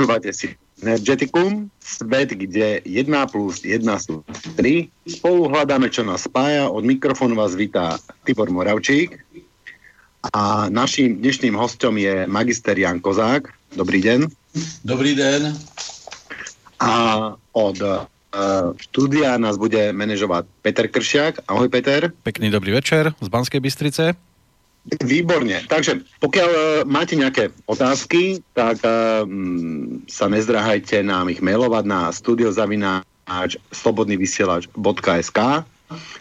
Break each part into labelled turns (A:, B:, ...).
A: Počúvate si Energeticum, svet, kde 1 plus 1 sú 3. Spolu hľadáme, čo nás spája. Od mikrofónu vás vítá Tibor Moravčík. A naším dnešným hostom je magister Jan Kozák. Dobrý den.
B: Dobrý den.
A: A od uh, štúdia nás bude manažovať Peter Kršiak. Ahoj Peter.
C: Pekný dobrý večer z Banskej Bystrice.
A: Výborne. Takže pokiaľ uh, máte nejaké otázky, tak uh, sa nezdrahajte nám ich mailovať na studiozavináč slobodnyvysielač.sk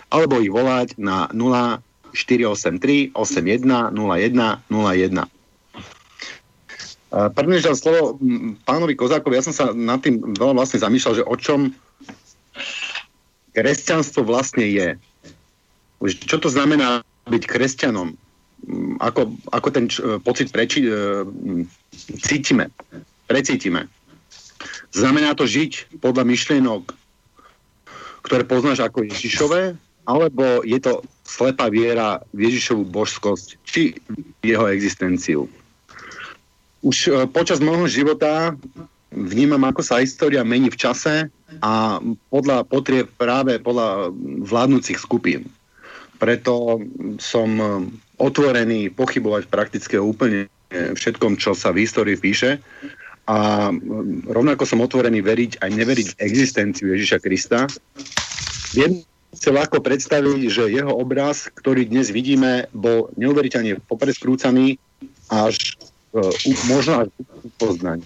A: alebo ich volať na 0483 81 01 01. Prvne, že slovo pánovi Kozákovi, ja som sa nad tým veľa vlastne zamýšľal, že o čom kresťanstvo vlastne je. Čo to znamená byť kresťanom? Mm, ako, ako ten č- pocit preči, e, cítime, precítime. Znamená to žiť podľa myšlienok, ktoré poznáš ako Ježišové, alebo je to slepá viera v Ježišovú božskosť, či jeho existenciu. Už e, počas môjho života vnímam, ako sa história mení v čase a podľa potrieb práve podľa vládnúcich skupín. Preto som otvorený pochybovať prakticky úplne všetkom, čo sa v histórii píše. A rovnako som otvorený veriť aj neveriť v existenciu Ježiša Krista. Viem si ľahko predstaviť, že jeho obraz, ktorý dnes vidíme, bol neuveriteľne popreskrúcaný až uh, možno až upoznaň.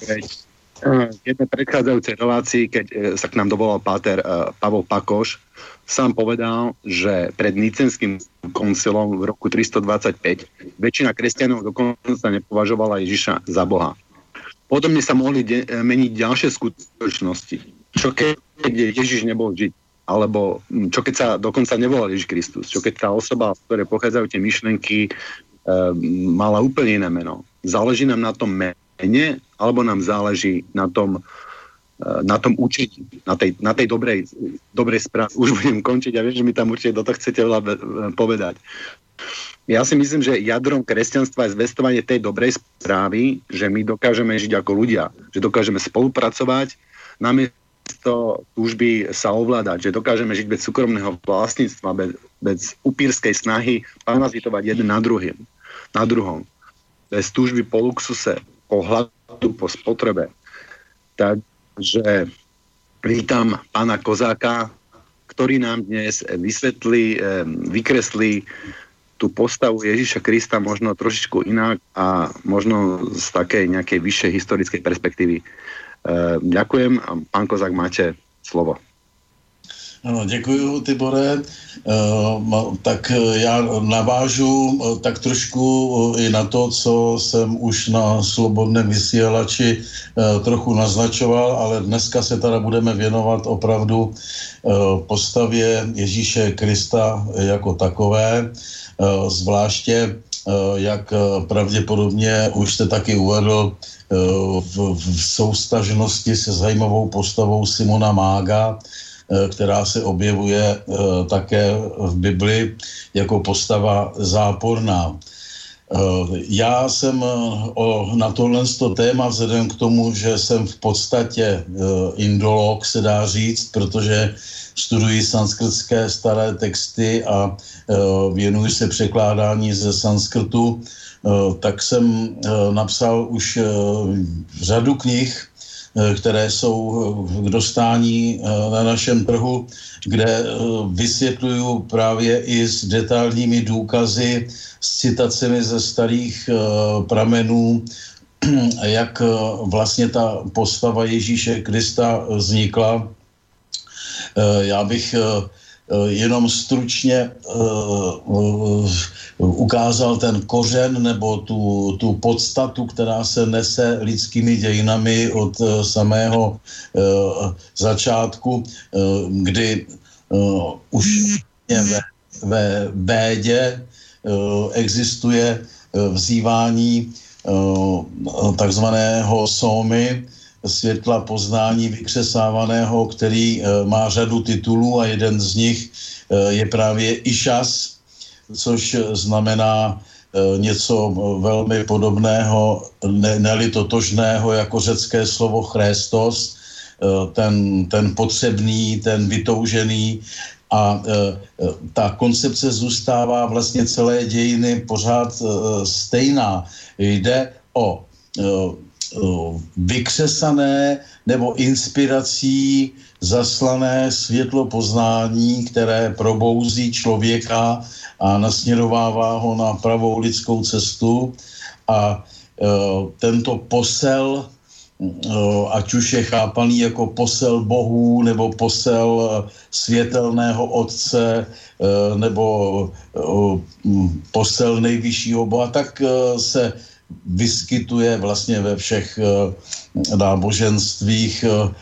A: Keď uh, jednej predchádzajúcej relácii, keď uh, sa k nám dovolal páter Pavol Pakoš, sám povedal, že pred Nicenským koncilom v roku 325 väčšina kresťanov dokonca nepovažovala Ježiša za Boha. Podobne sa mohli de- meniť ďalšie skutočnosti. Čo keď Ježiš nebol žiť? Alebo čo keď sa dokonca nevolal Ježiš Kristus? Čo keď tá osoba, z ktorej pochádzajú tie myšlenky, e, mala úplne iné meno? Záleží nám na tom mene, alebo nám záleží na tom, na tom učení, na tej, na tej dobrej, dobrej správe. Už budem končiť a viem, že mi tam určite do toho chcete veľa eh, povedať. Ja si myslím, že jadrom kresťanstva je zvestovanie tej dobrej správy, že my dokážeme žiť ako ľudia, že dokážeme spolupracovať, namiesto túžby sa ovládať, že dokážeme žiť bez súkromného vlastníctva, bez, bez upírskej snahy parazitovať jeden na druhým, na druhom, bez túžby po luxuse, po hladu, po spotrebe. Tak že vítam pána Kozáka, ktorý nám dnes vysvetlí, vykreslí tú postavu Ježiša Krista možno trošičku inak a možno z takej nejakej vyššej historickej perspektívy. Ďakujem a pán Kozák, máte slovo.
B: Ano, děkuji, Tibore. Uh, tak já navážu uh, tak trošku i na to, co jsem už na slobodném vysílači trochu naznačoval, ale dneska se teda budeme věnovat opravdu postavě Ježíše Krista jako takové, zvláště jak pravděpodobně už jste taky uvedl, v, v soustažnosti se zajímavou postavou Simona Mága, Eh, která se objevuje eh, také v Bibli jako postava záporná. Eh, já jsem na tohle téma, vzhledem k tomu, že jsem v podstatě indolog, se dá říct, protože studuji sanskrtské staré texty a věnuji se překládání ze sanskrtu, tak jsem napsal už řadu knih, Eh, které jsou eh, k dostání eh, na našem trhu, kde vysvětluju právě i s detailními důkazy, s citacemi ze starých pramenů, jak vlastně ta postava Ježíše Krista vznikla. Já bych Eh, jenom stručně uh, ukázal ten kořen nebo tu, tu podstatu, která se nese lidskými dějinami od samého začátku, kdy už ve, ve bédě existuje vzývání takzvaného somy, světla poznání vykřesávaného, který eh, má řadu titulů a jeden z nich eh, je právě Išas, což znamená něco velmi podobného, ne, ne totožného jako řecké slovo Christos, ten, ten potřebný, ten vytoužený a ta koncepce zůstává vlastně celé dějiny pořád stejná. Jde o vykřesané nebo inspirací zaslané světlo poznání, které probouzí člověka a nasměrovává ho na pravou lidskou cestu. A e, tento posel, e, ať už je chápaný jako posel bohů nebo posel světelného otce nebo posel nejvyššího boha, tak se vyskytuje vlastně ve všech eh, náboženstvích, eh,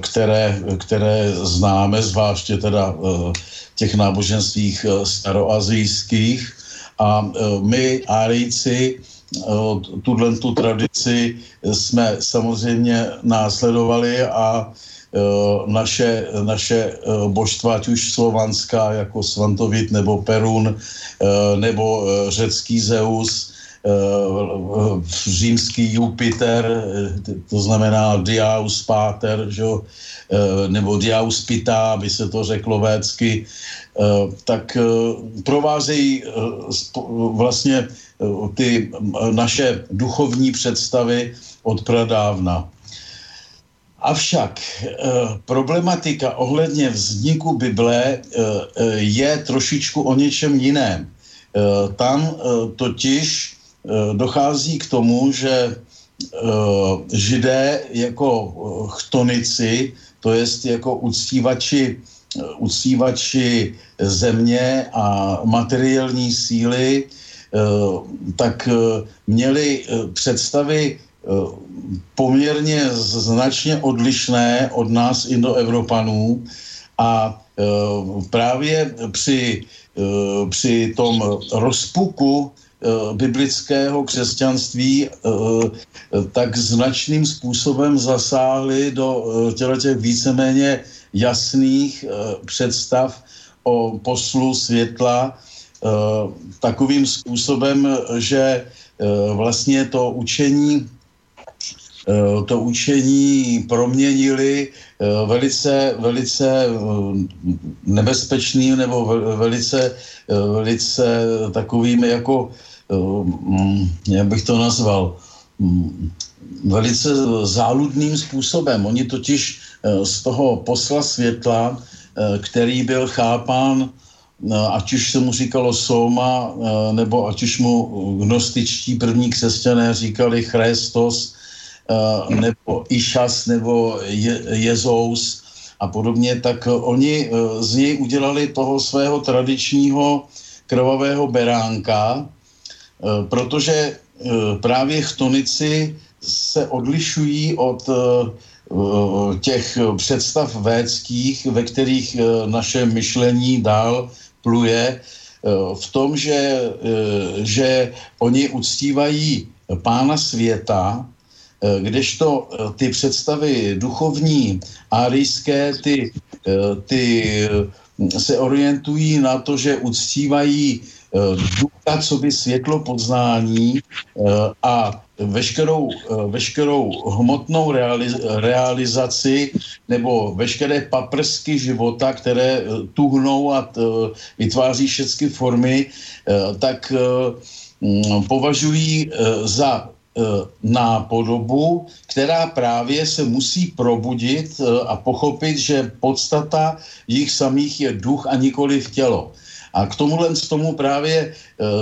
B: které, které známe, zvláště teda eh, těch náboženstvích staroazijských. A my, Árijci, tuhle tu tradici jsme samozřejmě následovali a naše, naše božstva, ať už slovanská, jako Svantovit nebo Perun, nebo řecký Zeus, Eh, římský Jupiter, eh, to znamená Diaus Pater, že? Eh, nebo Diaus Pita, aby se to řeklo védsky, tak provázejí vlastně ty naše duchovní představy od pradávna. Avšak problematika ohledně vzniku Bible je trošičku o něčem jiném. Tam totiž Eh, dochází k tomu, že eh, židé jako eh, chtonici, to jest jako uctívači, uctívači země a materiální síly, tak měli představy poměrně značně odlišné od nás Indoevropanů a právě při, při tom rozpuku Eh, biblického křesťanství eh, tak značným způsobem zasáhly do eh, těch víceméně jasných představ o poslu světla takovým způsobem, že vlastně to učení to učení proměnili velice, velice nebezpečným nebo velice, velice takovým jako jak bych to nazval, mm, velice záludným způsobem. Oni totiž eh, z toho posla světla, eh, který byl chápán, eh, ať už se mu říkalo Soma, nebo ať už mu gnostičtí první křesťané říkali Christos, nebo Išas, nebo Je- Jezous a podobně, tak oni z něj udělali toho svého tradičního krvavého beránka, Eh, protože eh, právě chtonici se odlišují od eh, těch představ védských, ve kterých naše myšlení dál pluje, v tom, že, že oni uctívají pána světa, kdežto ty představy duchovní, árijské, ty, ty se orientují na to, že uctívají Eh, ducha, co by světlo poznání eh, a veškerou, eh, veškerou hmotnou realizaci nebo veškeré paprsky života, které tuhnou a vytváří všechny formy, tak mm, považují za nápodobu, která právě se musí probudit a pochopit, že podstata jich samých je duch a nikoli v tělo. A k tomuhle z tomu právě e,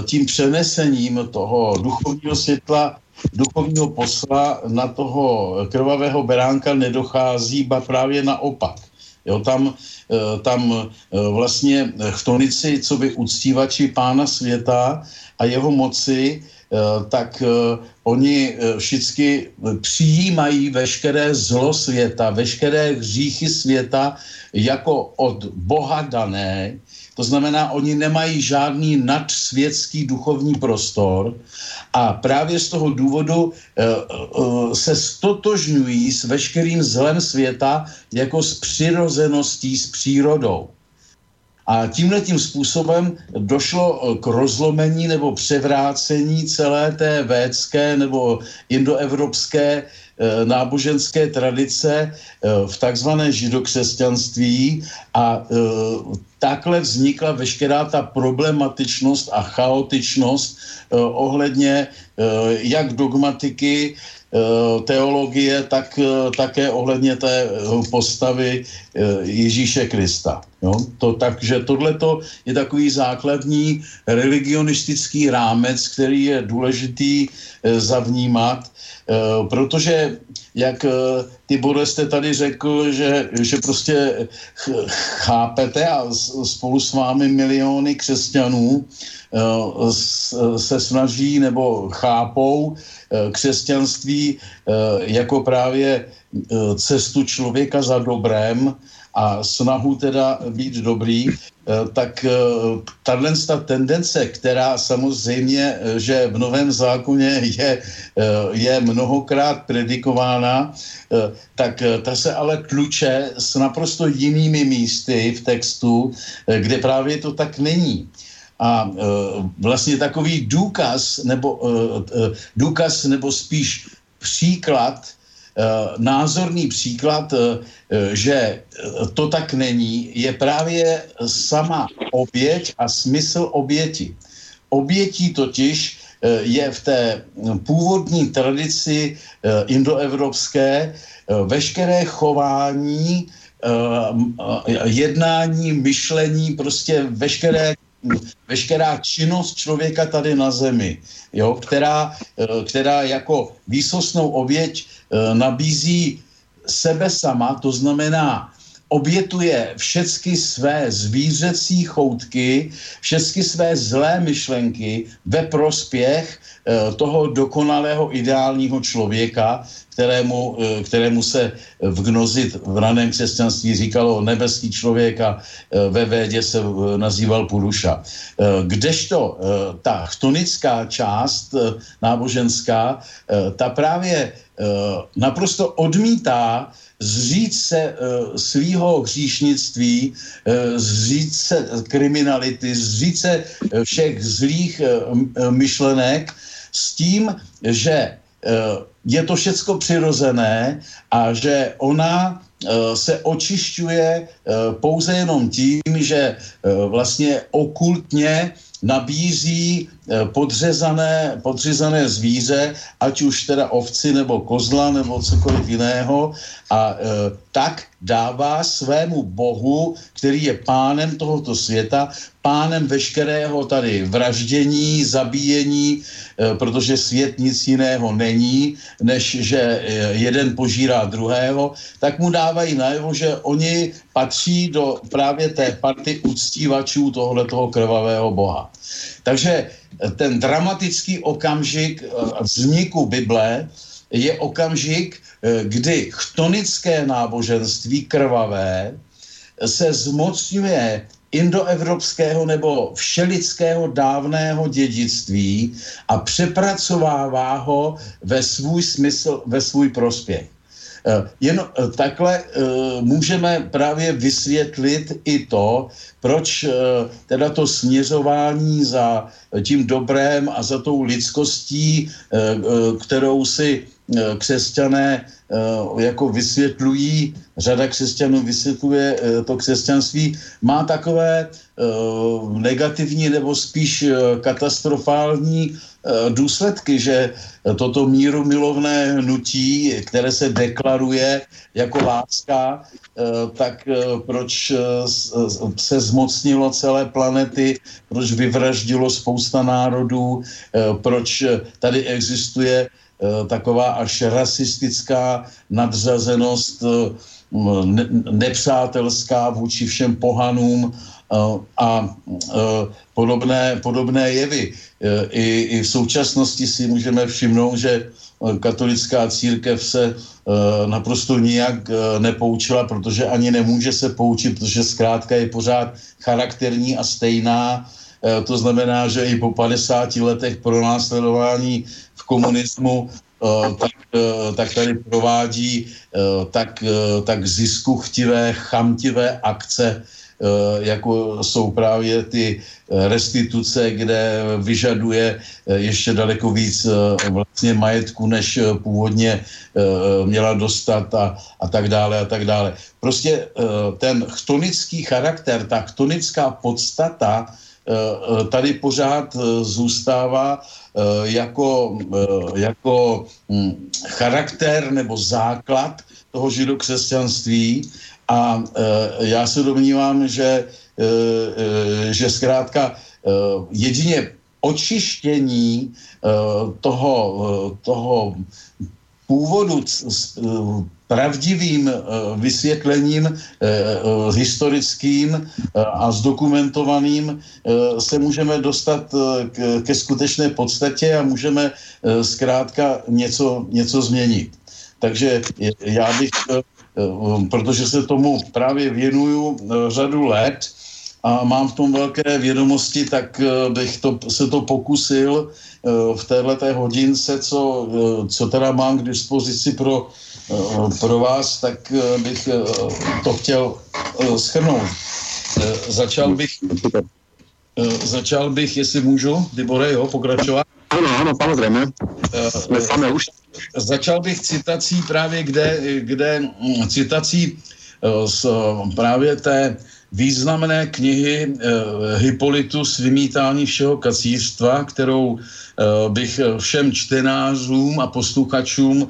B: tím přenesením toho duchovního světla, duchovního posla na toho krvavého beránka nedochází, ba právě naopak. Jo, tam, e, tam e, vlastně chtonici, co by uctívači pána světa a jeho moci, tak oni všichni přijímají veškeré zlo světa, veškeré hříchy světa jako od Boha dané, to znamená, oni nemají žádný nadsvětský duchovní prostor a právě z toho důvodu e, e, se stotožňují s veškerým zlem světa jako s přirozeností, s přírodou. A tímhle tím způsobem došlo k rozlomení nebo převrácení celé té védské nebo indoevropské Eh, náboženské tradice eh, v takzvané židokřesťanství a eh, takhle vznikla veškerá ta problematičnost a chaotičnost ohledně jak dogmatiky, teologie, tak také ohledně té postavy Ježíše Krista. Jo? To, takže tohle je takový základní religionistický rámec, který je důležitý zavnímat Eh, protože jak eh, ty Bore jste tady řekl, že, že prostě chápete a spolu s vámi miliony křesťanů eh, se snaží nebo chápou křesťanství jako právě cestu člověka za dobrem a snahu teda být dobrý, Eh, tak eh, tahle tendence, která samozřejmě, eh, že v Novém zákoně je, je mnohokrát predikována, tak ta se ale tluče s naprosto jinými místy v textu, kde právě to tak není. A vlastně takový důkaz, nebo důkaz, nebo spíš příklad, názorný příklad Eh, že eh, to tak není, je právě sama oběť a smysl oběti. Obětí totiž eh, je v té původní tradici indoevropské veškeré chování, jednání, myšlení, prostě veškeré veškerá činnost člověka tady na zemi, jo, která, která jako výsostnou oběť nabízí sebe sama, to znamená, obětuje všechny své zvířecí choutky, všechny své zlé myšlenky ve prospěch e, toho dokonalého ideálního člověka, kterému, e, kterému se v gnozit v raném křesťanství říkalo nebeský člověk a e, ve védě se nazýval Puruša. Kdežto ta chtonická část náboženská, ta právě naprosto odmítá zříct se uh, svýho hříšnictví, uh, zříct se kriminality, zříct se všech zlých myšlenek s tím, že je to všecko přirozené a že ona se očišťuje pouze jenom tím, že vlastně okultně nabízí eh, podřezané, podřezané zvíře, ať už teda ovci nebo kozla nebo cokoliv jiného a e, tak dává svému bohu, který je pánem tohoto světa, pánem veškerého tady vraždění, zabíjení, e, protože svět nic jiného není, než že jeden požírá druhého, tak mu dávají najevo, že oni patří do právě té party uctívačů tohoto krvavého boha. Takže ten dramatický okamžik vzniku Bible je okamžik, eh, kdy chtonické náboženství krvavé se zmocňuje indoevropského nebo všelidského dávného dědictví a přepracovává ho ve svůj smysl, ve svůj prospěch. Eh, jen eh, takhle můžeme právě vysvětlit i to, proč teda to směřování za tím dobrém a za tou lidskostí, kterou si Eh, křesťané eh, jako vysvětlují, řada křesťanů vysvětluje eh, to křesťanství, má takové negativní nebo spíš katastrofální důsledky, že toto míru milovné hnutí, které se deklaruje jako láska, tak proč se zmocnilo celé planety, proč vyvraždilo spousta národů, proč tady existuje Eh, taková až rasistická nadřazenost, eh, nepřátelská vůči všem pohanům eh, a podobné, podobné jevy. I, I v současnosti si můžeme všimnout, že katolická církev se naprosto nijak nepoučila, protože ani nemůže se poučit, protože zkrátka je pořád charakterní a stejná. To znamená, že i po 50 letech pronásledování komunismu, eh, tak, eh, tak tady provádí eh, tak, tak ziskuchtivé, chamtivé akce jako jsou právě ty restituce, kde vyžaduje ještě daleko víc vlastně majetku, než původně měla dostat a, a tak dále a tak dále. Prostě ten chtonický charakter, ta chtonická podstata tady pořád zůstává jako, jako hm, charakter nebo základ toho židokřesťanství. A já se domnívám, že, že zkrátka jedině očištění toho, toho původu pravdivým vysvětlením historickým a zdokumentovaným se můžeme dostat ke skutečné podstatě a můžeme zkrátka něco, něco změnit. Takže já bych, protože se tomu právě věnuju řadu let, a mám v tom velké vědomosti, tak eh, bych to, se to pokusil eh, v této hodince, co, eh, co teda mám k dispozici pro, pro vás, tak bych to chtěl schrnout. Začal bych, začal bych, jestli můžu, Tibore, jo, pokračovat?
A: Ano, ano, samozřejmě. Jsme už.
B: Začal bych citací právě, kde, kde hm, citací z právě té významné knihy uh, Hippolytus Vymítání všeho kacířstva, kterou uh, bych všem čtenářům a posluchačům uh,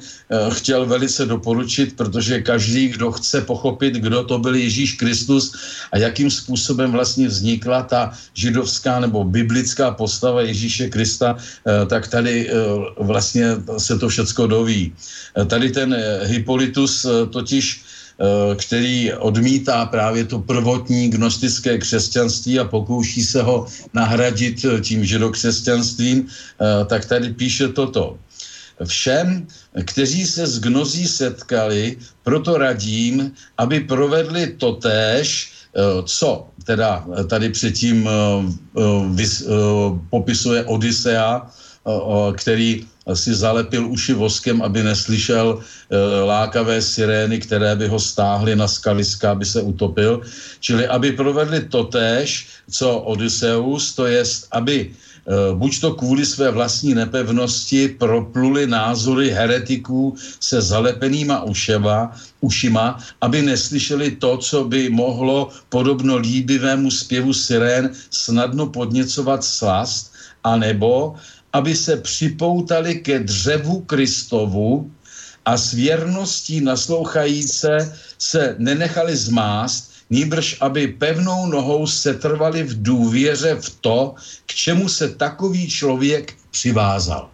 B: chtěl velice doporučit, protože každý, kdo chce pochopit, kdo to byl Ježíš Kristus a jakým způsobem vlastně vznikla ta židovská nebo biblická postava Ježíše Krista, uh, tak tady uh, vlastně se to všecko doví. Uh, tady ten uh, Hippolytus uh, totiž Eh, který odmítá právě to prvotní gnostické křesťanství a pokouší se ho nahradit eh, tím židokřesťanstvím, eh, tak tady píše toto. Všem, kteří se s gnozí setkali, proto radím, aby provedli totéž, co teda tady předtím popisuje Odisea, který si zalepil uši voskem, aby neslyšel e, lákavé sirény, které by ho stáhly na skaliska, aby se utopil. Čili aby provedli totéž, co Odysseus, to jest, aby e, buď to kvůli své vlastní nepevnosti propluli názory heretiků se zalepenýma ušema, ušima, aby neslyšeli to, co by mohlo podobno líbivému zpěvu sirén snadno podněcovat slast, anebo aby se připoutali ke dřevu Kristovu a s věrností naslouchajíce se nenechali zmást, nýbrž aby pevnou nohou se trvali v důvěře v to, k čemu se takový člověk přivázal.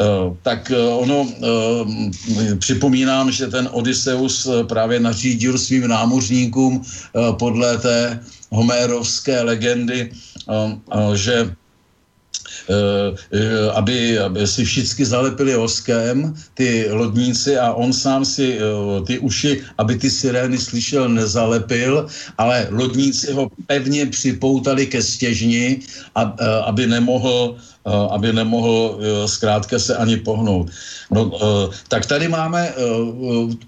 B: Uh, tak uh, ono, uh, připomínám, že ten Odysseus právě nařídil svým námořníkům podle té homérovské legendy, že Eh, eh, aby, aby si všichni zalepili oskem ty lodníci a on sám si eh, ty uši, aby ty sirény slyšel, nezalepil, ale lodníci ho pevně připoutali ke stěžni, aby nemohl aby nemohl zkrátka se ani pohnout. No, tak tady máme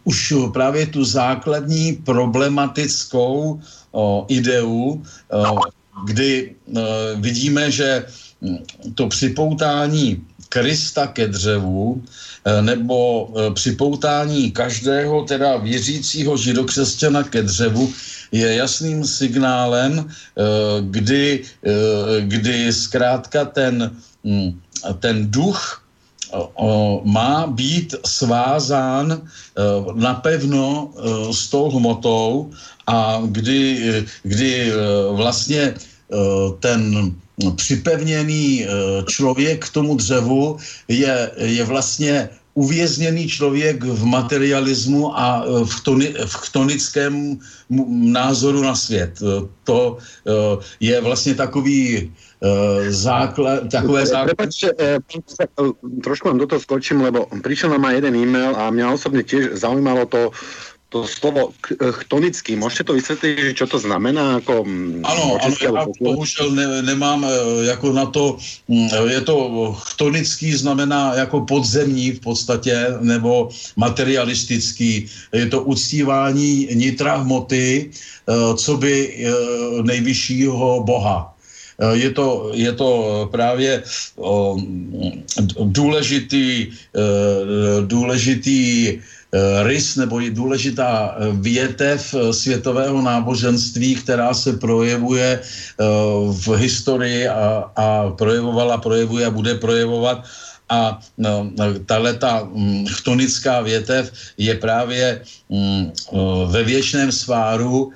B: už právě tu základní problematickou ideu, kdy vidíme, že to připoutání Krista ke dřevu eh, nebo eh, připoutání každého teda věřícího židokřesťana ke dřevu je jasným signálem, eh, kdy, kdy zkrátka ten, hm, ten duch má být svázán napevno s tou hmotou a kdy, kdy vlastně ten připevněný eh, člověk k tomu dřevu je, je vlastně uvězněný člověk v materialismu a eh, v, toni, v chtonickém názoru na svět. Eh, to je vlastně takový základ, takové základ.
A: Prepačte, trošku vám do toho skočím, lebo prišiel nám aj jeden e-mail a mňa osobne tiež zaujímalo to, to slovo chtonický, můžete to vysvětlit, čo to znamená? Jako,
B: ano, ano já bohužel ne, nemám e, jako na to, mm, je to chtonický znamená jako podzemní v podstatě, nebo materialistický. Je to uctívání nitra hmoty, e, co by nejvyššího boha. Je to, je to právě důležitý, důležitý Eh, rys nebo je důležitá eh, větev eh, světového náboženství, která se projevuje v historii a, a projevovala, projevuje a bude projevovat. A no, tahle ta hm, chtonická větev je právě hm, ve věčném sváru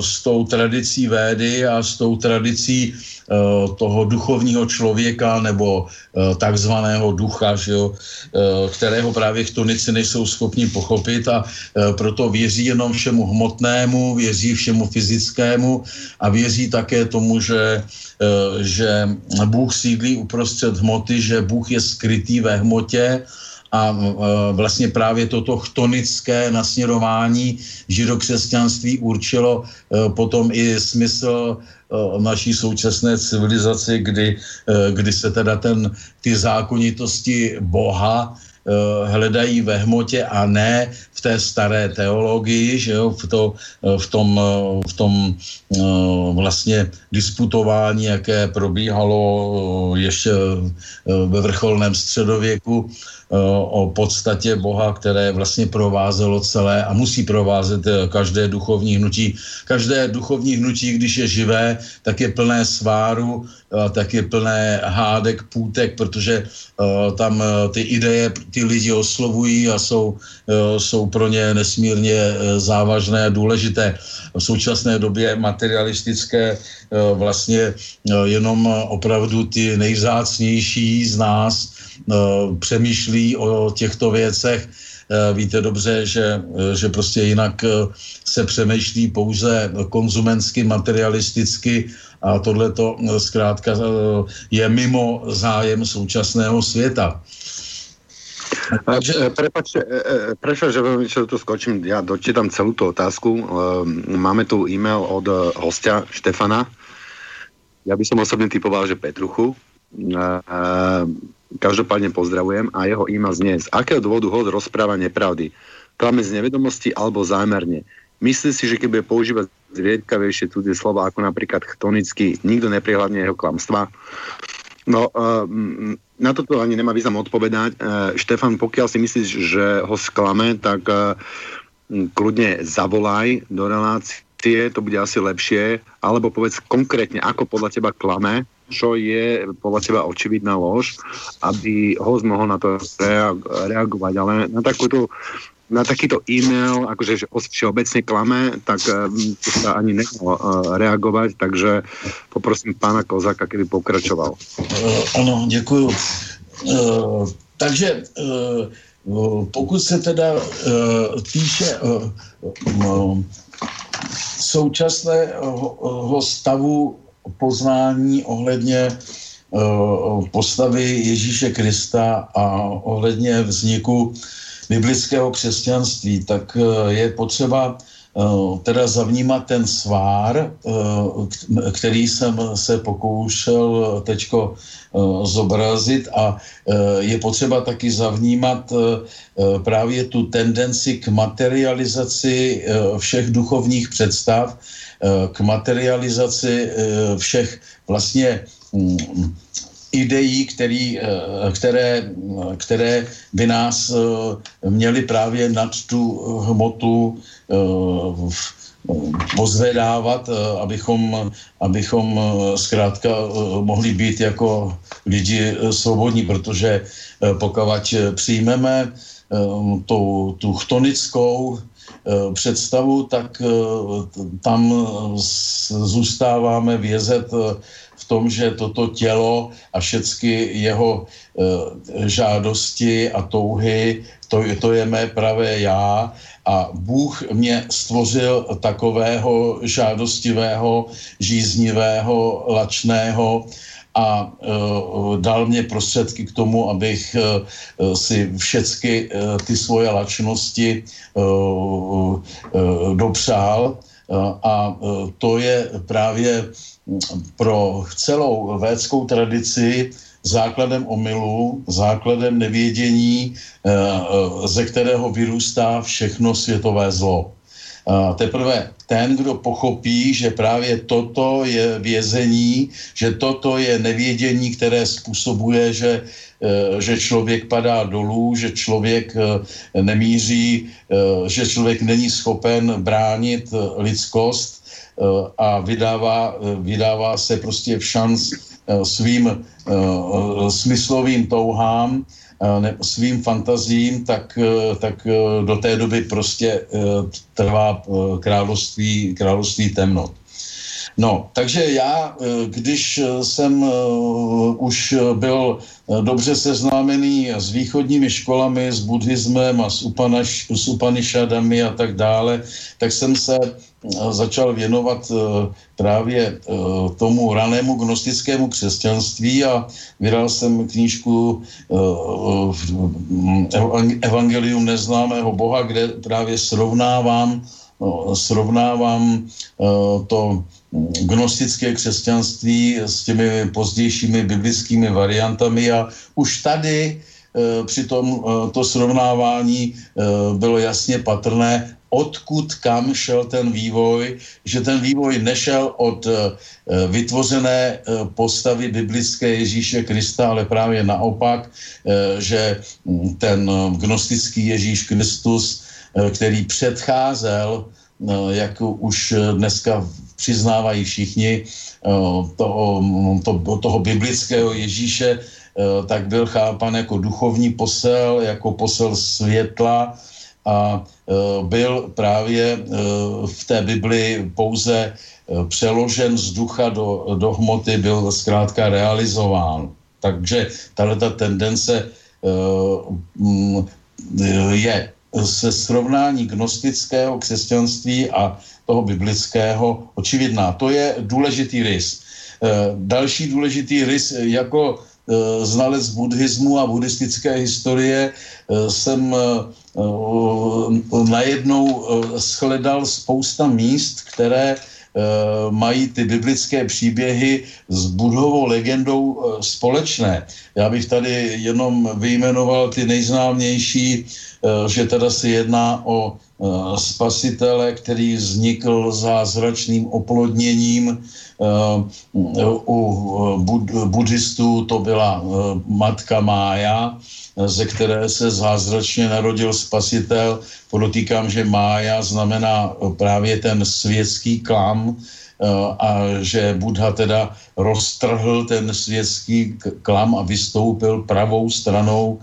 B: s tou tradicí védy a s tou tradicí Eh, toho duchovního člověka nebo eh, takzvaného ducha, že jo, eh, kterého právě chtonici nejsou schopni pochopit a proto věří jenom všemu hmotnému, věří všemu fyzickému a věří také tomu, že, že Bůh sídlí uprostřed hmoty, že Bůh je skrytý ve hmotě a vlastně právě toto chtonické nasměrování židokřesťanství určilo potom i smysl naší současné civilizaci, kdy, e, kdy se teda ten, ty zákonitosti Boha e, hledají ve hmotě a ne v té staré teologii, že jo, v, to, e, v, tom, v tom vlastně disputování, jaké probíhalo ještě ve vrcholném středověku, o podstatě Boha, které vlastně provázelo celé a musí provázet eh, každé duchovní hnutí. Každé duchovní hnutí, když je živé, tak je plné sváru, tak je plné hádek, půtek, protože uh, tam ty ideje ty lidi oslovují a jsou, jsou pro ně nesmírně závažné a důležité. V současné době materialistické vlastně jenom opravdu ty nejzácnější z nás přemýšlí o těchto věcech. Víte dobře, že, že prostě jinak se přemýšlí pouze konzumensky, materialisticky a tohle to zkrátka je mimo zájem současného světa.
A: Takže... Prepačte, prečo, že veľmi čo tu skočím, ja dočítam celú tú otázku. Máme tu e-mail od hostia Štefana. Ja by som osobne typoval, že Petruchu. Každopádne pozdravujem a jeho e-mail znie, z akého dôvodu host rozpráva nepravdy? Klame z nevedomosti alebo zámerne? Myslí si, že keď bude používať zviedkavejšie cudzie slova, ako napríklad chtonicky, nikto neprihľadne jeho klamstva? No, uh, na toto ani nemá význam odpovedať. Uh, Štefan, pokiaľ si myslíš, že ho sklame, tak uh, kľudne zavolaj do relácie, to bude asi lepšie, alebo povedz konkrétne, ako podľa teba klame, čo je podľa teba očividná lož, aby host mohol na to reagovať. Ale na takúto na takýto e-mail, akože že všeobecne klame, tak um, sa ani nechal uh, reagovať, takže poprosím pána Kozáka, keby pokračoval.
B: Uh, ano, děkuju. Uh, takže uh, pokud se teda uh, týče uh, uh, současného stavu poznání ohledně uh, postavy Ježíše Krista a ohledně vzniku biblického křesťanství, tak uh, je potřeba teda zavnímat ten svár, který jsem se pokoušel teďko zobrazit a je potřeba taky zavnímat právě tu tendenci k materializaci všech duchovních představ, k materializaci eh, všech vlastně mm, ideí, který, eh, které, které by nás eh, měly právě nad tu hmotu pozvedávat, abychom, abychom zkrátka mohli být jako lidi svobodní, protože pokud přijmeme tu, tu chtonickou Eh, představu, tak eh, tam zůstáváme vězet eh, tom, že toto tělo a všechny jeho žádosti a touhy, to, to je mé pravé já a Bůh mě stvořil takového žádostivého, žíznivého, lačného a dal mě prostředky k tomu, abych si všecky ty svoje lačnosti dopřál. A to je právě pro celou védskou tradici základem omylu, základem nevědění, ze kterého vyrůstá všechno světové zlo. A teprve ten, kdo pochopí, že právě toto je vězení, že toto je nevědění, které způsobuje, že, že člověk padá dolů, že člověk nemíří, že člověk není schopen bránit lidskost a vydává, vydává se prostě v šanc svým smyslovým touhám, ne, svým fantazím, tak, tak do té doby prostě trvá království, království temnot. No, takže já, když jsem už byl dobře seznámený s východními školami, s buddhismem a s, upanišadami a tak dále, tak jsem se začal věnovat eh, právě eh, tomu ranému gnostickému křesťanství a vydal jsem knížku eh, Evangelium neznámého Boha, kde právě srovnávám, srovnávám to gnostické křesťanství s těmi pozdějšími biblickými variantami a už tady při tom to srovnávání bylo jasně patrné, odkud kam šel ten vývoj, že ten vývoj nešel od vytvořené postavy biblické Ježíše Krista, ale právě naopak, že hm, ten gnostický Ježíš Kristus, který předcházel, jak už dneska přiznávají všichni, toho, to, toho biblického Ježíše, tak byl chápan jako duchovní posel, jako posel světla, a e, byl právě v té Bibli pouze přeložen z ducha do, do hmoty, byl zkrátka realizován. Takže tahle ta tendence je se srovnání gnostického křesťanství a toho biblického očividná. To je důležitý rys. Další důležitý rys jako Eh, znalec buddhismu a buddhistické historie eh, jsem eh, najednou shledal spousta míst, které mají ty biblické příběhy s budhovou legendou společné. Já bych tady jenom vyjmenoval ty nejznámější, že teda se jedná o spasitele, který vznikl zázračným oplodněním u buddhistů to byla matka Mája, ze které se zázračně narodil spasitel. Podotýkám, že Mája znamená právě ten světský klam, a že Buddha teda roztrhl ten světský klam a vystoupil pravou stranou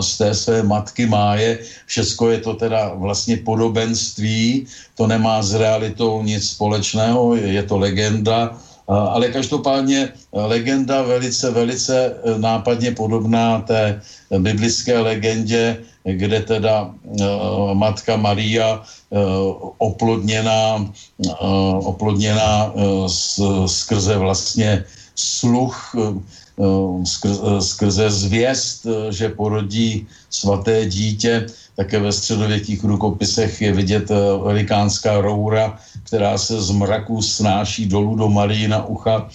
B: z té své matky Máje. Všecko je to teda vlastně podobenství, to nemá s realitou nic společného, je to legenda, ale každopádně legenda velice, velice e, nápadně podobná té biblické legendě, kde teda matka Maria oplodněná, oplodněná skrze vlastně sluch Eh, skrze, zvěst, eh, že porodí svaté dítě. Také ve středověkých rukopisech je vidět eh, velikánská roura, která se z mraku snáší dolů do Marii na ucha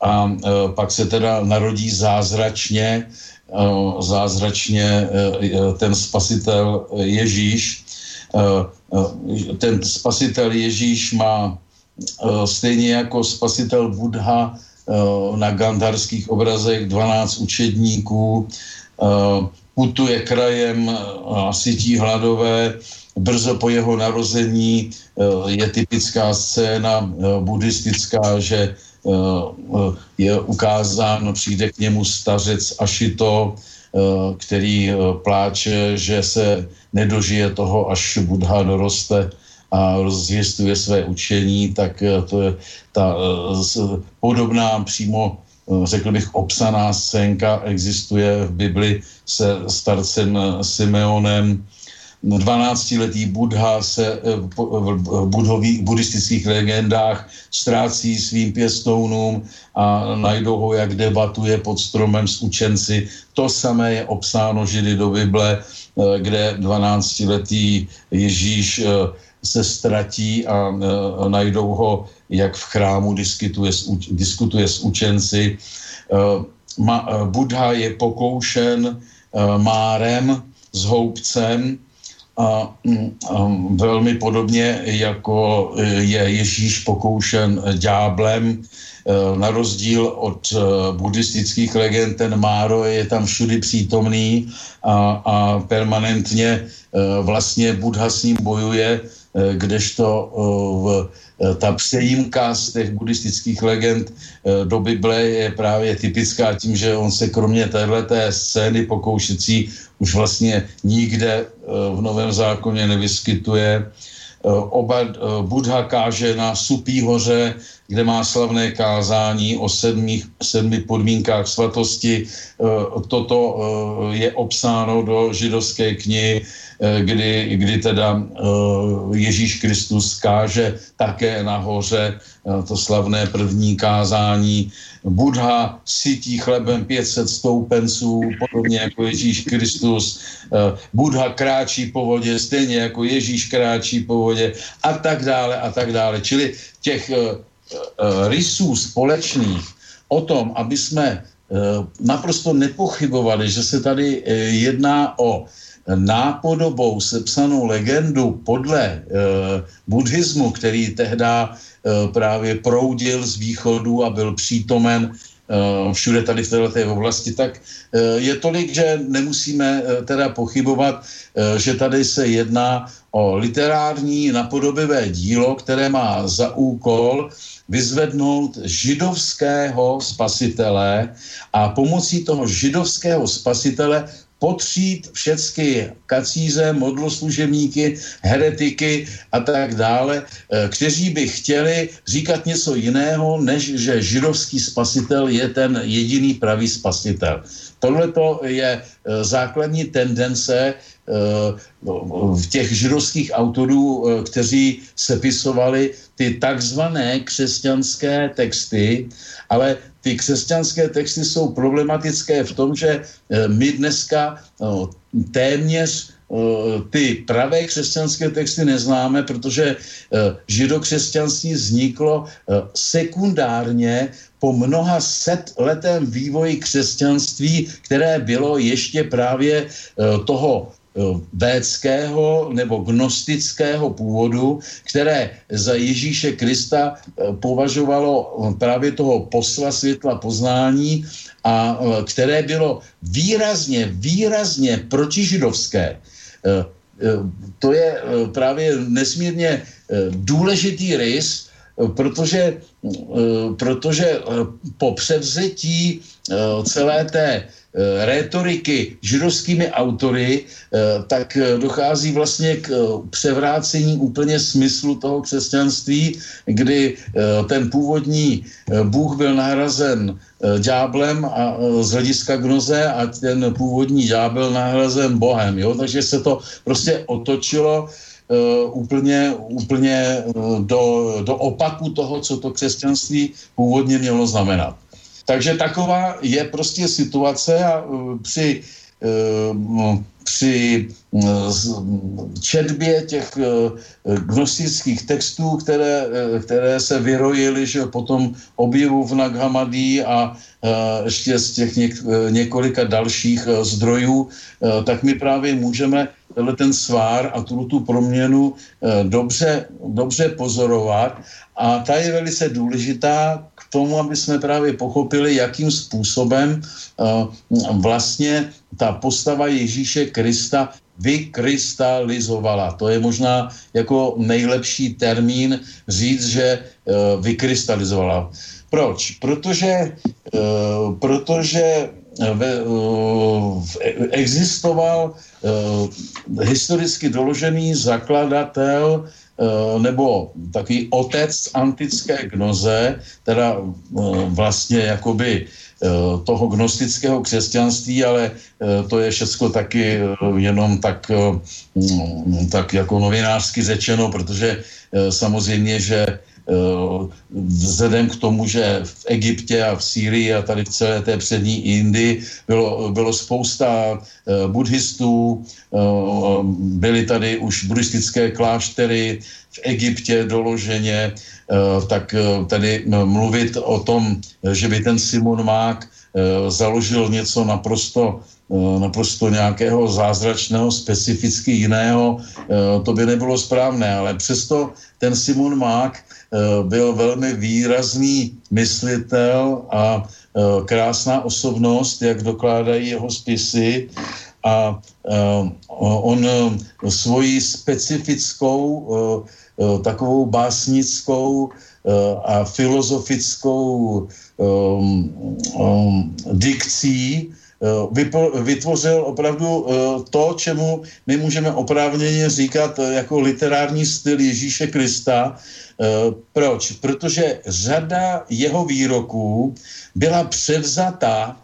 B: a pak se teda narodí zázračně, zázračně ten spasitel Ježíš. Ten spasitel Ježíš má stejně jako spasitel Buddha Eh, na gandarských obrazech 12 učedníků, eh, putuje krajem a sytí hladové. Brzo po jeho narození eh, je typická scéna buddhistická, že je ukázán, přijde k němu stařec Ashito, který pláče, že se nedožije toho, až Buddha doroste a rozvěstuje své učení, tak eh, to je ta eh, podobná přímo eh, řekl bych, obsaná scénka existuje v Bibli se starcem Simeonem. 12-letý Budha se v budhových, buddhistických legendách ztrácí svým pěstounům a najdou ho, jak debatuje pod stromem s učenci. To samé je obsáno Židy do Bible, kde 12-letý Ježíš se ztratí a najdou ho, jak v chrámu diskutuje s, diskutuje s učenci. Buddha je pokoušen márem s houbcem a, mm, a velmi podobně jako e, je Ježíš pokoušen ďáblem, e, na rozdíl od e, buddhistických legend, ten Máro je tam všudy přítomný a, a permanentně vlastně Buddha s ním bojuje, kdežto v ta přejímka z těch buddhistických legend do Bible je právě typická tím, že on se kromě téhleté scény pokoušecí už vlastně nikde eh, v Novém zákoně nevyskytuje. Oba Buddha káže na Supí hoře, kde má slavné kázání o sedmi, sedmi podmínkách svatosti. Toto je obsáno do židovské knihy Eh, kdy, kdy teda Ježíš Kristus káže také nahoře to slavné první kázání. Budha sytí chlebem 500 stoupenců, podobně jako Ježíš Kristus. Budha kráčí po vodě, stejně jako Ježíš kráčí po vodě a tak dále a tak dále. Čili těch rysů společných o tom, aby jsme naprosto nepochybovali, že se tady jedná o nápodobou sepsanou legendu podle e, buddhismu, který tehdy e, právě proudil z východu a byl přítomen všude tady v této oblasti, tak e, je tolik, že nemusíme e, teda pochybovat, že tady se jedná o literární napodobivé dílo, které má za úkol vyzvednout židovského spasitele a pomocí toho židovského spasitele potřít všechny kacíře, modloslužebníky, heretiky a tak dále, eh, kteří by chtěli říkat něco jiného, než že židovský spasitel je ten jediný pravý spasitel. Tohle je eh, základní tendence v těch židovských autorů, kteří sepisovali ty takzvané křesťanské texty, ale ty křesťanské texty jsou problematické v tom, že eh, my dneska no, téměř eh, ty pravé křesťanské texty neznáme, protože eh, židokřesťanství vzniklo sekundárně po mnoha set letém vývoji křesťanství, které bylo ještě právě toho Eh, védského nebo gnostického původu, které za Ježíše Krista eh, považovalo eh, právě toho posla světla poznání a které bylo výrazně, výrazně protižidovské. To je právě nesmírně důležitý rys, protože, protože po převzetí celé té Eh, rétoriky židovskými autory, eh, tak eh, dochází vlastně k převrácení úplně smyslu toho křesťanství, kdy ten původní Bůh byl nahrazen ďáblem a z hlediska gnoze a ten původní ďábel nahrazen Bohem. Jo? Takže se to prostě otočilo Uh, úplně, úplně do, do opaku toho, co to křesťanství původně mělo znamenat. Takže taková je prostě situace a uh, při uh, při uh, četbě těch gnostických textů, které, které se vyrojily, že potom objevu v Naghamadí a ještě z těch něk, několika dalších zdrojů, tak my právě můžeme ten svár a tu, tu proměnu dobře, dobře pozorovat. A ta je velice důležitá tomu, aby jsme právě pochopili, jakým způsobem uh, vlastně ta postava Ježíše Krista vykrystalizovala. To je možná jako nejlepší termín říct, že uh, vykrystalizovala. Proč? Protože, uh, protože uh, existoval historicky doložený zakladatel Eh, nebo takový otec antické gnoze, teda eh, vlastně jakoby toho gnostického křesťanství, ale to je všechno taky jenom tak, mm, tak jako novinářsky řečeno, protože samozřejmě, že vzhledem k tomu, že v Egyptě a v Sýrii a tady v celé té přední Indii bylo, bylo spousta buddhistů, byly tady už buddhistické kláštery v Egyptě doloženě, Eh, tak eh, tady mluvit o tom, že by ten Simon Mák eh, založil něco naprosto naprosto nějakého zázračného, specificky jiného, to by nebylo správné, ale přesto ten Simon Mák byl velmi výrazný myslitel a krásná osobnost, jak dokládají jeho spisy a on svoji specifickou Eh, takovou básnickou eh, a filozofickou dikcí eh, vytvořil opravdu to, čemu my můžeme oprávněně říkat jako literární styl Ježíše Krista. Proč? Protože řada jeho výroků byla převzata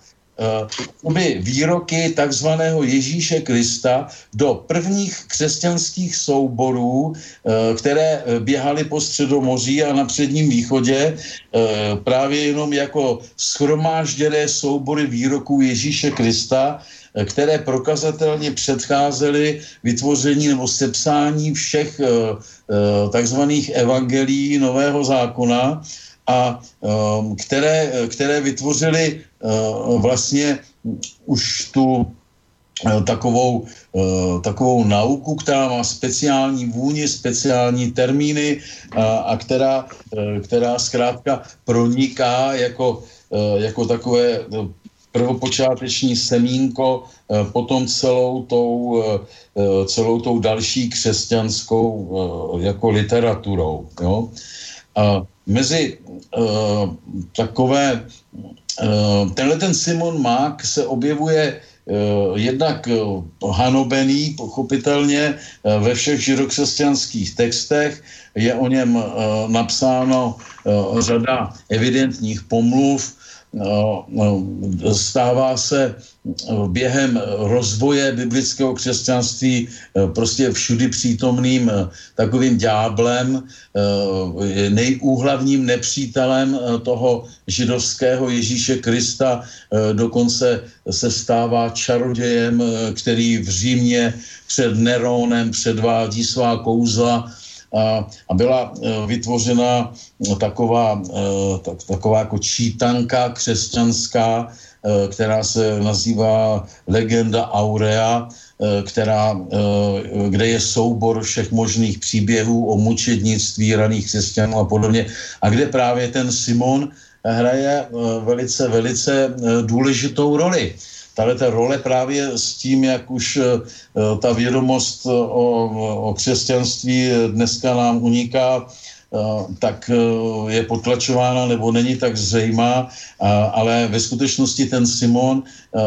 B: by výroky takzvaného Ježíše Krista do prvních křesťanských souborů, eh, které eh, běhaly po středomoří a na předním východě, eh, právě jenom jako schromážděné soubory výroků Ježíše Krista, které prokazatelně předcházely vytvoření nebo sepsání všech takzvaných evangelií Nového zákona a um, které, které vytvořily vlastně už tu takovou, takovou nauku, která má speciální vůni, speciální termíny a která, která zkrátka proniká jako, jako takové prvopočáteční semínko potom celou tou, celou tou další křesťanskou jako literaturou. Jo? A mezi takové, tenhle ten Simon Mák se objevuje jednak hanobený, pochopitelně, ve všech židokřesťanských textech, je o něm napsáno řada evidentních pomluv, No, no, stává se během rozvoje biblického křesťanství eh, prostě všudy přítomným eh, takovým dňáblem, eh, nejúhlavním nepřítelem toho židovského Ježíše Krista, dokonce se stává čarodějem, který v Římě před Nerónem předvádí svá kouzla a, a byla e, vytvořena no, taková, e, tak, taková jako čítanka křesťanská, e, která se nazývá Legenda Aurea, která, kde je soubor všech možných příběhů o mučednictví raných křesťanů a podobně, a kde právě ten Simon hraje velice, velice důležitou roli tahle ta role právě s tím, jak už eh, ta vědomost o, o křesťanství dneska nám uniká, eh, tak eh, je potlačována nebo není tak zřejmá, ale ve skutečnosti ten Simon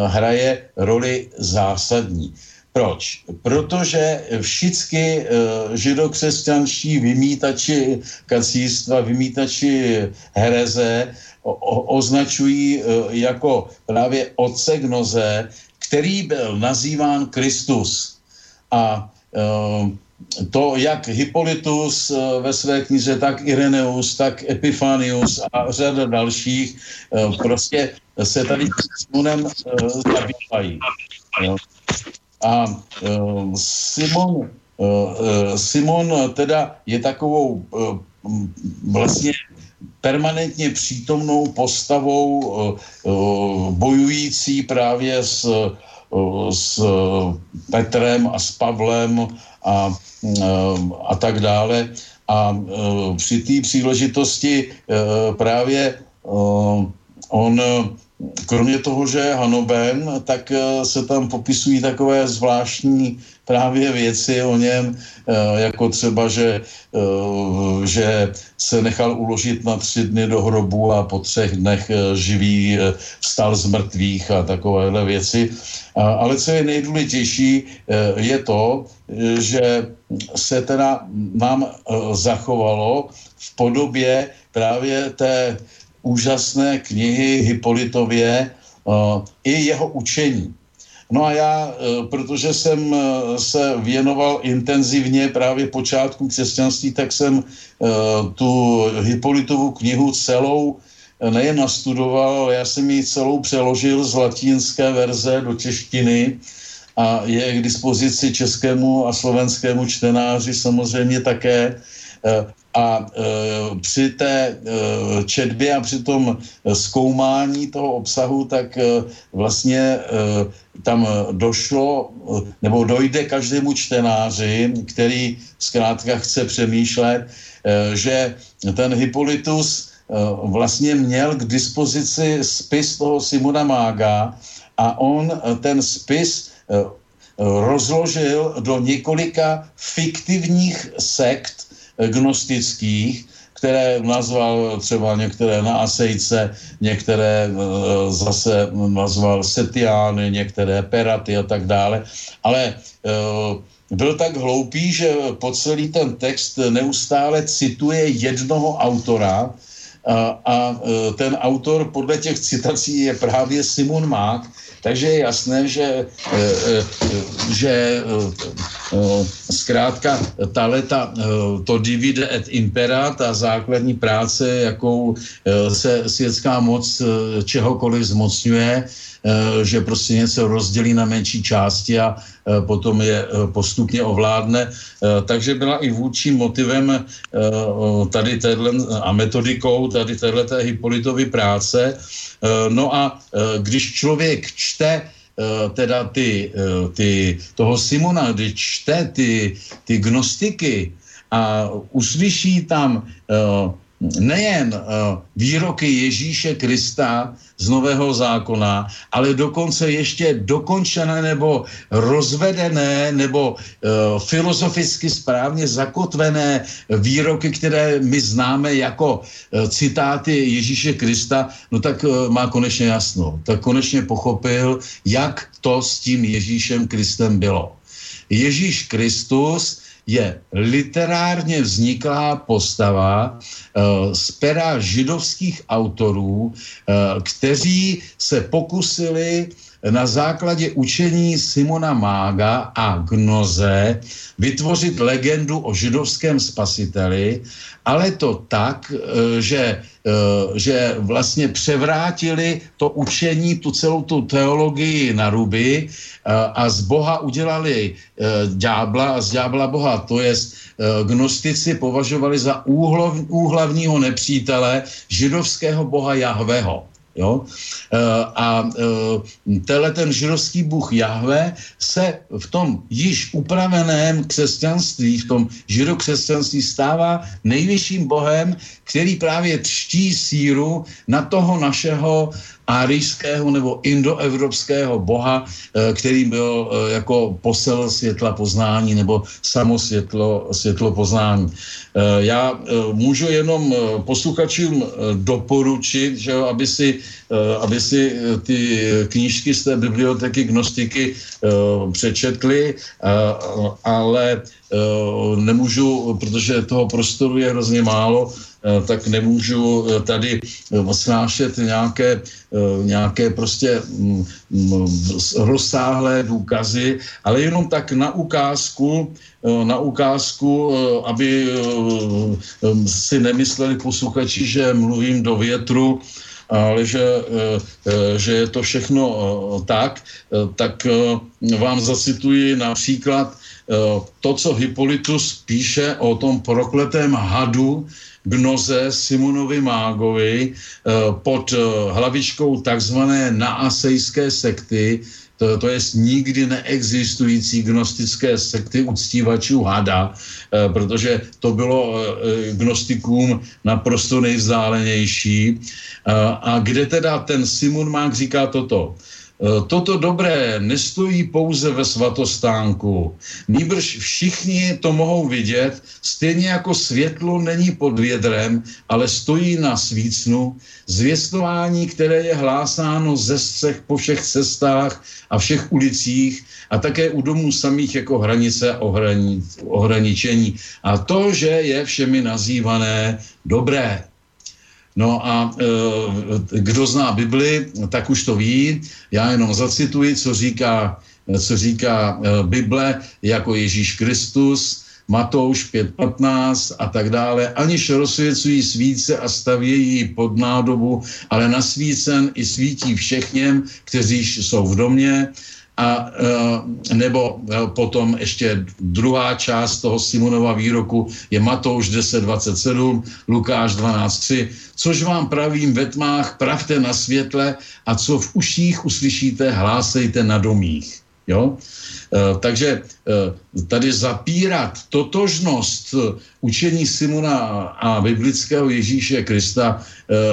B: hraje roli zásadní. Proč? Protože všichni židokřesťanští vymítači kacístva, vymítači hereze o, označují e, jako právě otce gnoze, který byl nazýván Kristus. A e, to jak Hippolytus e, ve své knize, tak Ireneus, tak Epifanius a řada dalších prostě se tady s Simonem zabývají. A Simon, Simon teda je takovou vlastně permanentně přítomnou postavou eh, eh, bojující právě s, eh, s Petrem a s Pavlem a, a tak dále. A při té příležitosti právě on kromě toho, že je hanoben, tak se tam popisují takové zvláštní právě věci o něm, eh, jako třeba, že, eh, že se nechal uložit na tři dny do hrobu a po třech dnech eh, živý vstal z mrtvých a takovéhle věci. Ale co je nejdůležitější, je to, že se teda nám zachovalo v podobě právě té úžasné knihy Hipolitově i jeho učení. No a já, protože jsem se věnoval intenzivně právě počátku křesťanství, tak jsem tu Hipolitovu knihu celou nejen nastudoval, ale já jsem ji celou přeložil z latinské verze do češtiny a je k dispozici českému a slovenskému čtenáři samozřejmě také. A e, při té e, četbě a při tom zkoumání toho obsahu, tak e, vlastně e, tam došlo, nebo dojde každému čtenáři, který zkrátka chce přemýšlet, e, že ten Hippolytus e, vlastně měl k dispozici spis toho Simona Mága a on ten spis e, rozložil do několika fiktivních sekt, gnostických, které nazval třeba některé na Asejce, některé eh, zase nazval Setiány, některé Peraty a tak dále. Ale eh, byl tak hloupý, že po celý ten text neustále cituje jednoho autora, a, a eh, ten autor podle těch citací je právě Simon Mák, takže je jasné, že, eh, eh, že eh, zkrátka ta leta, to divide et impera, ta základní práce, jakou se světská moc čehokoliv zmocňuje, že prostě něco rozdělí na menší části a potom je postupně ovládne. Takže byla i vůdčím motivem tady téhle, a metodikou tady téhleté Hippolytovy práce. No a když člověk čte teda ty, ty, toho Simona, když čte ty, ty gnostiky a uslyší tam nejen uh, výroky Ježíše Krista z Nového zákona, ale dokonce ještě dokončené nebo rozvedené nebo uh, filozoficky správně zakotvené výroky, které my známe jako uh, citáty Ježíše Krista, no tak má konečně jasno. Tak konečně pochopil, jak to s tím Ježíšem Kristem bylo. Ježíš Kristus je literárně vzniklá postava eh, z pera židovských autorů, eh, kteří se pokusili na základě učení Simona Mága a Gnoze vytvořit legendu o židovském spasiteli, ale to tak, eh, že, že vlastně převrátili to učení, tu celou tu teologii na ruby a z Boha udělali ďábla a z ďábla Boha. To je gnostici považovali za úhlov, úhlavního nepřítele židovského boha Jahveho. Jo? E, a tenhle ten židovský bůh Jahve se v tom již upraveném křesťanství, v tom židokřesťanství stává nejvyšším bohem, který právě třtí síru na toho našeho árijského nebo indoevropského boha, eh, který byl eh, jako posel světla poznání nebo samo světlo, světlo poznání. Eh, já můžu jenom posluchačům doporučit, že aby, si, aby si ty knížky z té biblioteky gnostiky přečetli, ale nemůžu, protože toho prostoru je hrozně málo, tak nemůžu eh, tady eh, snášet nějaké, nějaké prostě mm, mm, rozsáhlé důkazy, ale jenom tak na ukázku, na ukázku, aby si nemysleli posluchači, že mluvím do větru, ale že, že je to všechno tak, tak vám zacituji například to, co Hippolytus píše o tom prokletém hadu, Gnoze Simonovi Mágovi eh, pod eh, hlavičkou takzvané naasejské sekty, to, to je nikdy neexistující gnostické sekty uctívačů hada, eh, protože to bylo gnostikům naprosto nejvzdálenější. A kde teda ten Simon Mák říká toto? Eh, toto dobré nestojí pouze ve svatostánku. Nýbrž všichni to mohou vidět, stejně jako světlo není pod vědrem, ale stojí na svícnu. Zvěstování, které je hlásáno ze střech po všech cestách a všech ulicích a také u domů samých jako hranice ohrani, ohraničení. A to, že je všemi nazývané dobré. No a e, kdo zná Bibli, tak už to ví. Já jenom zacituji, co říká, co říká e, Bible jako Ježíš Kristus, Matouš 5.15 a tak dále, aniž rozsvěcují svíce a stavějí pod nádobu, ale nasvícen i svítí všechněm, kteří jsou v domě a e, nebo e, potom ještě druhá část toho Simonova výroku je Matouš 10.27, Lukáš 12.3, což vám pravím ve tmách, pravte na světle a co v uších uslyšíte, hlásejte na domích. Jo? E, takže e, tady zapírat totožnost učení Simona a biblického Ježíše Krista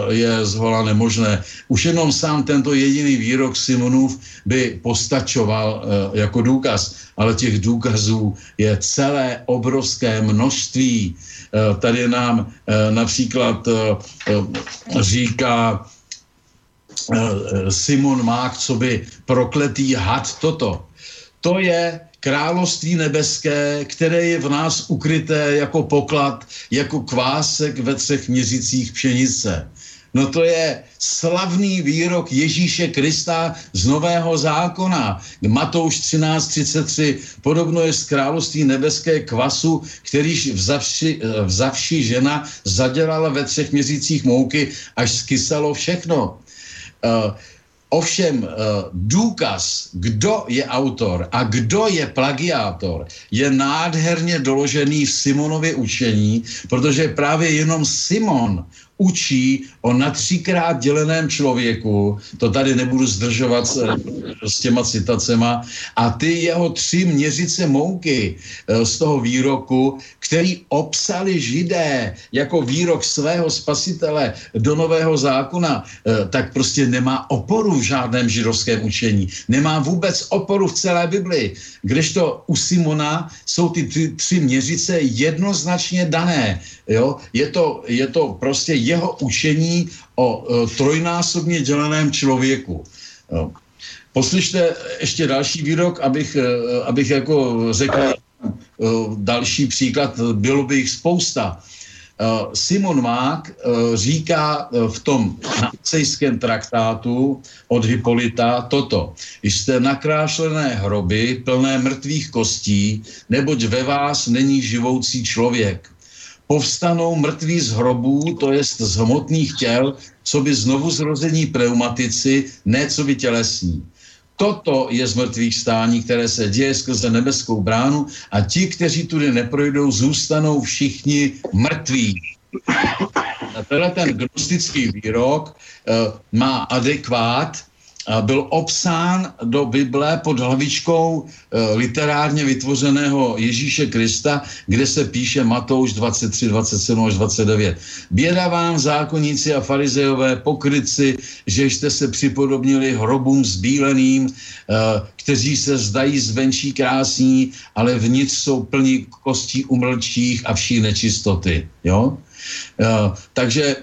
B: je zhola nemožné. Už jenom sám tento jediný výrok Simonův by postačoval jako důkaz, ale těch důkazů je celé obrovské množství. Tady nám například říká Simon Mák, co by prokletý had toto. To je království nebeské, které je v nás ukryté jako poklad, jako kvásek ve třech měřicích pšenice. No to je slavný výrok Ježíše Krista z Nového zákona. Matouš 13.33. Podobno je z království nebeské kvasu, kterýž vzavši, vzavši žena zadělala ve třech měsících mouky, až skysalo všechno. Uh, Ovšem eh, důkaz, kdo je autor a kdo je plagiátor, je nádherně doložený v Simonově učení, protože právě jenom Simon učí o na třikrát děleném člověku, to tady nebudu zdržovat s, s těma citacema, a ty jeho tři měřice mouky eh, z toho výroku, který obsali židé jako výrok svého spasitele do nového zákona, eh, tak prostě nemá oporu v žádném židovském učení. Nemá vůbec oporu v celé Bibli. Kdežto u Simona jsou ty tři, tři měřice jednoznačně dané. Jo? Je, to, je to prostě jeho učení o e, trojnásobně děleném člověku. Jo? Poslyšte ještě další výrok, abych, e, abych jako řekl e, další příklad, bylo by jich spousta. Eh, Simon Mák eh, říká eh, v tom nacejském traktátu od Hipolita toto. Jste nakrášlené hroby plné mrtvých kostí, neboť ve vás není živoucí člověk. Povstanou mrtví z hrobů, to jest z hmotných těl, co by znovu zrození pneumatici, ne co by tělesní. Toto je z mrtvých stání, které se děje skrze nebeskou bránu a ti, kteří tudy neprojdou, zůstanou všichni mrtví. A tenhle ten gnostický výrok uh, má adekvát byl obsán do Bible pod hlavičkou e, literárně vytvořeného Ježíše Krista, kde se píše Matouš 23, 27 až 29. Běda vám, zákonníci a farizejové, pokryci, že jste se připodobnili hrobům zbíleným, e, kteří se zdají zvenčí krásní, ale vnitř jsou plní kostí umlčích a vší nečistoty. Jo? E, takže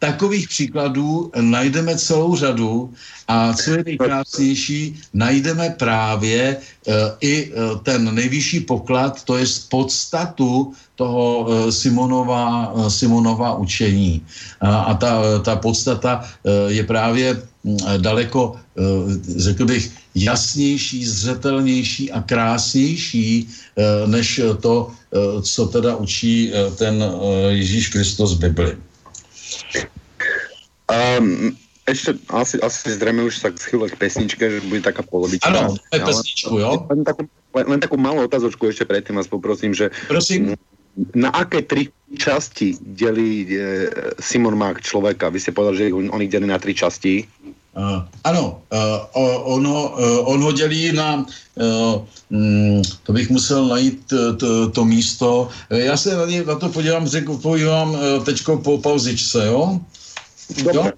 B: Takových příkladů najdeme celou řadu a co je nejkrásnější, najdeme právě uh, i uh, ten nejvyšší poklad, to je podstatu toho uh, Simonova, Simonova učení. A ta, ta podstata je právě daleko, řekl bych, jasnější, zřetelnější a krásnější než to, co teda učí ten Ježíš Kristus Bibli.
A: Um, ešte asi, asi zrejme už sa schýle k pesničke, že bude taká polovičná.
B: Áno, pesničku, jo?
A: Len takú, len, len takú malú otázočku ešte predtým vás poprosím, že
B: Prosím.
A: na aké tri časti delí e, Simon Mák človeka? Vy ste povedali, že on, on ich delí na tri časti.
B: Uh, ano, uh, ono, uh, on ho dělí na, uh, um, to bych musel najít uh, to, to místo. Já se na, na to podívám, řekl, podívám uh, teďko po pauzičce, jo?
A: Dobre.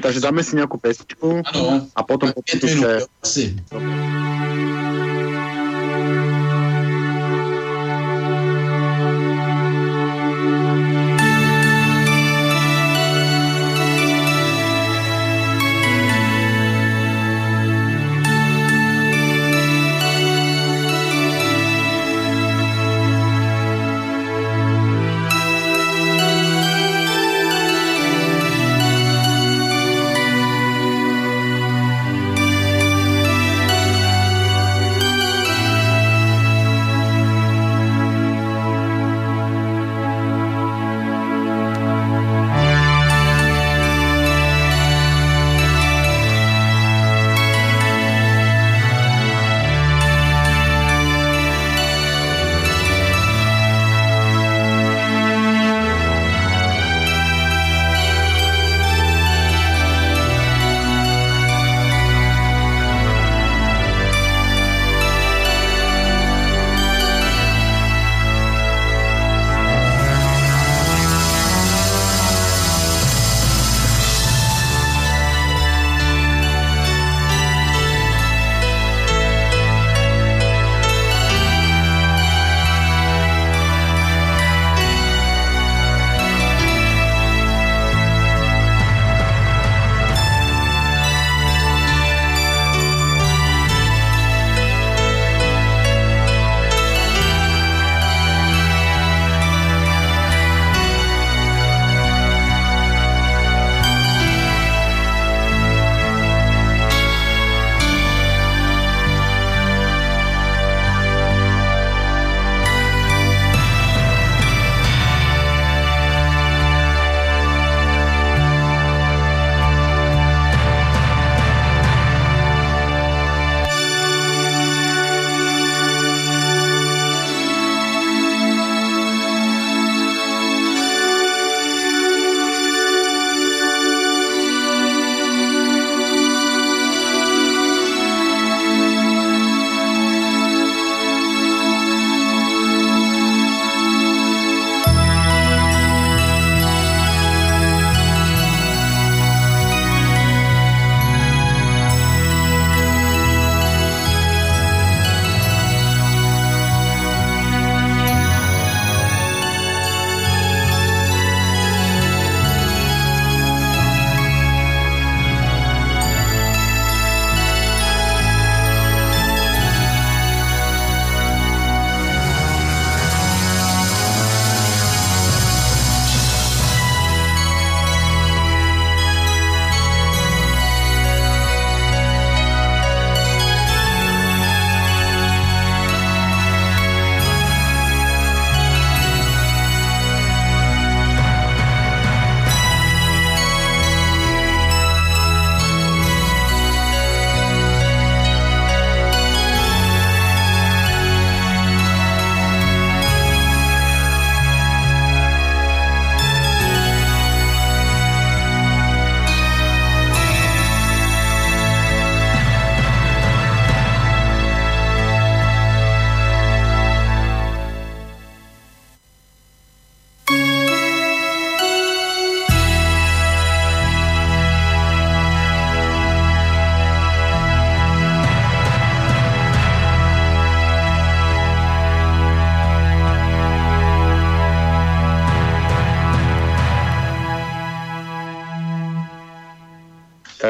A: Takže dáme si nejakú pesničku
B: ano,
A: a potom...
B: 5 minút, asi.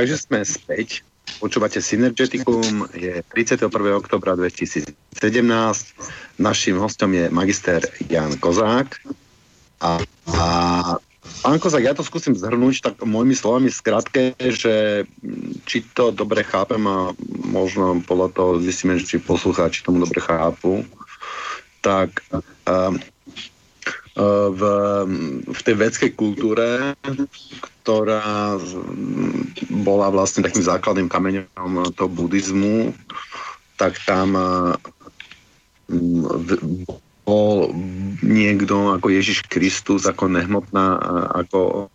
A: Takže sme späť. Počúvate Synergeticum, je 31. oktobra 2017. Naším hostom je magister Jan Kozák. A, a pán Kozák, ja to skúsim zhrnúť tak mojimi slovami skrátke, že či to dobre chápem a možno podľa toho zistíme, či poslucháči tomu dobre chápu, tak uh, v, v tej vedskej kultúre, ktorá bola vlastne takým základným kameňom toho buddhizmu, tak tam bol niekto ako Ježiš Kristus, ako nehmotná, ako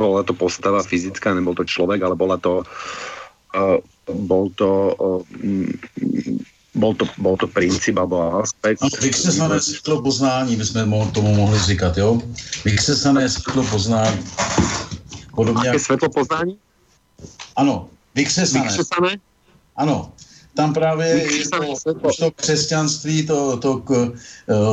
A: bola to postava fyzická, nebol to človek, ale bola to bol to bol to, bol to princíp alebo aspekt.
B: No, vykřesané světlo poznání, my jsme tomu mohli říkat, jo? Vykřesané světlo poznání.
A: Podobně Aké světlo poznání?
B: Ano, vykřesané.
A: Vykřesané?
B: Ano, tam právě to, to křesťanství, to, to,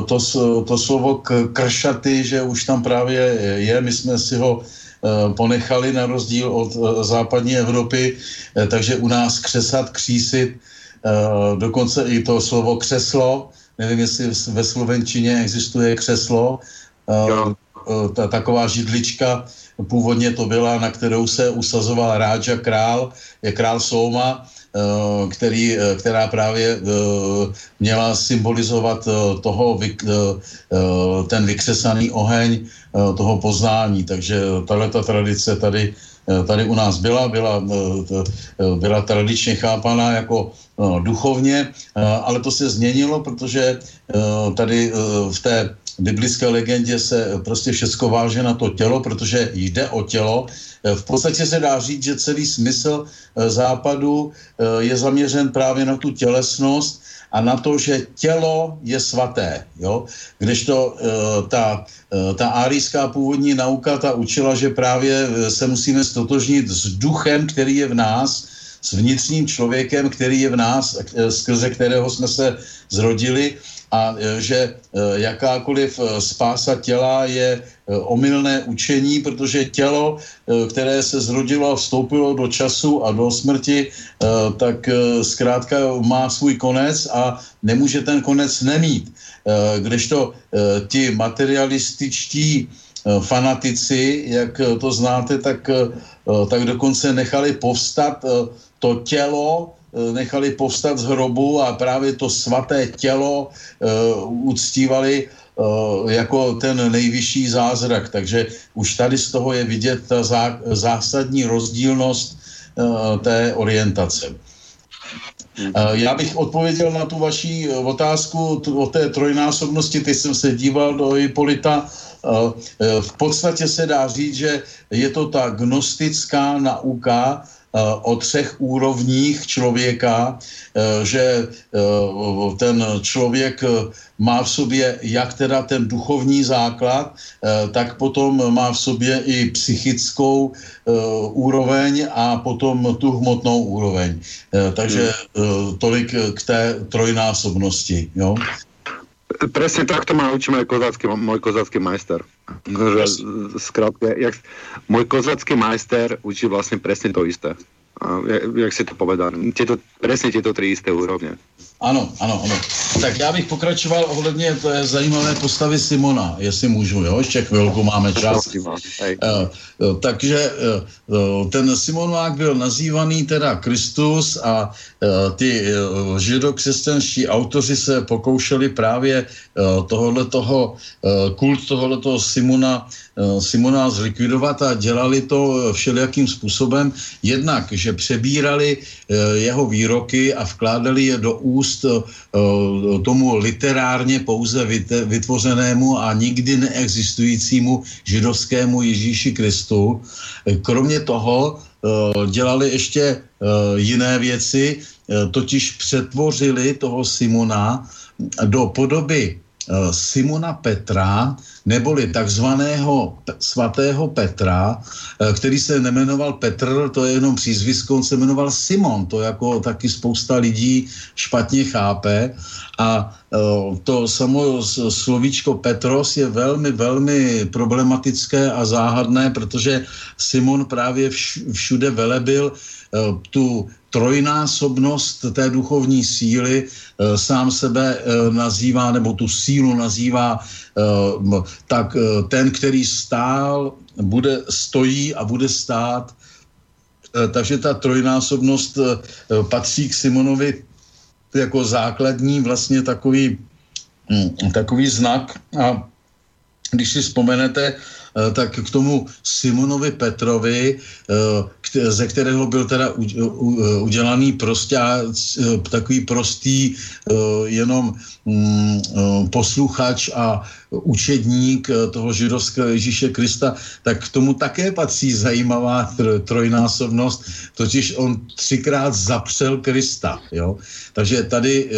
B: to, to, to slovo kršaty, že už tam právě je, my jsme si ho eh, ponechali na rozdíl od eh, západní Evropy, eh, takže u nás křesat, křísit, Eh, dokonce i to slovo křeslo, nevím, jestli ve slovenčině existuje křeslo, uh, ta, taková židlička, původně to byla, na kterou se usazoval Ráča král, je král Souma, který, která právě měla symbolizovat toho, ten vykřesaný oheň toho poznání. Takže tahle ta tradice tady Eh, tady u nás byla, byla, eh, eh, byla tradičně chápaná jako duchovně, ale to se změnilo, protože tady v té biblické legendě se prostě všechno váže na to tělo, protože jde o tělo. V podstatě se dá říct, že celý smysl západu je zaměřen právě na tu tělesnost a na to, že tělo je svaté. Jo? Kdežto uh, ta, uh, ta árijská původní nauka ta učila, že právě eh, se musíme stotožnit s duchem, který je v nás, s vnitřním člověkem, který je v nás, skrze kterého jsme se zrodili a e, že e, jakákoliv e, spása těla je omylné učení, protože tělo, které se zrodilo a vstoupilo do času a do smrti, tak zkrátka má svůj konec a nemůže ten konec nemít. Kdežto ti materialističtí fanatici, jak to znáte, tak, tak dokonce nechali povstat to tělo, nechali povstat z hrobu a právě to svaté tělo uh, uctívali uh, jako ten nejvyšší zázrak. Takže už tady z toho je vidět ta zá, zásadní rozdílnost té orientace. Já bych odpověděl na tu vaši otázku o té trojnásobnosti. Teď jsem se díval do Hipolita. V podstatě se dá říct, že je to ta gnostická nauka, Eh, o třech úrovních člověka, eh, že eh, ten člověk má v sobě jak teda ten duchovní základ, tak potom má v sobě i psychickou úroveň a potom tu hmotnou úroveň. Takže tolik k té trojnásobnosti. Jo?
A: Presne takto ma učí môj kozácky, môj kozácky majster. Že, skrátke, jak, môj kozácky majster učí vlastne presne to isté. A jak, jak si to povedal, tieto, presne tieto tri isté úrovne.
B: Ano, ano, ano. Tak já bych pokračoval ohledně té zajímavé postavy Simona, jestli můžu, jo, ještě chvilku máme čas. Uh, takže uh, ten Simonák byl nazývaný teda Kristus a ty židokřesťanští autoři se pokoušeli právě tohohle toho, uh, kult tohoto Simona, Simona zlikvidovat a dělali to všelijakým způsobem. Jednak, že přebírali uh, jeho výroky a vkládali je do úst eh, tomu literárně pouze vytvořenému a nikdy neexistujícímu židovskému Ježíši Kristu. Kromě toho eh, dělali ještě eh, jiné věci, totiž přetvořili toho Simona do podoby Simona Petra, neboli takzvaného svatého Petra, který se nemenoval Petr, to je jenom přízvisko, on se jmenoval Simon, to jako taky spousta lidí špatně chápe. A to samo slovíčko Petros je velmi, velmi problematické a záhadné, protože Simon právě všude velebil tu trojnásobnost té duchovní síly e, sám sebe e, nazývá, nebo tu sílu nazývá, e, tak ten, který stál, bude, stojí a bude stát. Takže ta trojnásobnost patří k Simonovi jako základní vlastně takový, hm, takový znak a když si vzpomenete, Eh, tak k tomu Simonovi Petrovi, eh, ze kterého byl teda udělaný prostě takový prostý jenom mm, posluchač a učedník toho židovského Ježíše Krista, tak k tomu také patří zajímavá trojnásobnost, totiž on třikrát zapřel Krista. Jo? Takže tady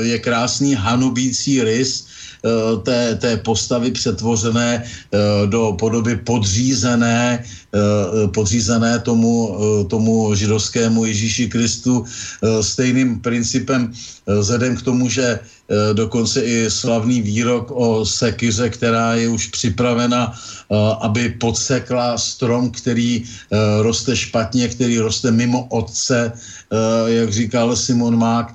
B: je krásný hanubící rys, Eh, té, té postavy přetvořené eh, do podoby podřízené, eh, podřízené tomu, tomu židovskému Ježíši Kristu stejným principem vzhledem k tomu, že dokonce i slavný výrok o sekyře, která je už připravena, aby podsekla strom, který roste špatně, který roste mimo otce, jak říkal Simon Mák,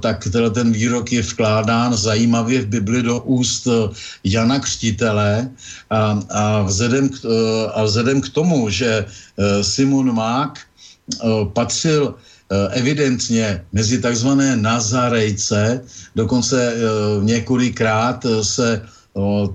B: tak ten výrok je vkládán zajímavě v Bibli do úst Jana Křtitele. A, a, vzhledem, k, a vzhledem k tomu, že Simon Mák patřil evidentně mezi takzvané Nazarejce, dokonce několikrát se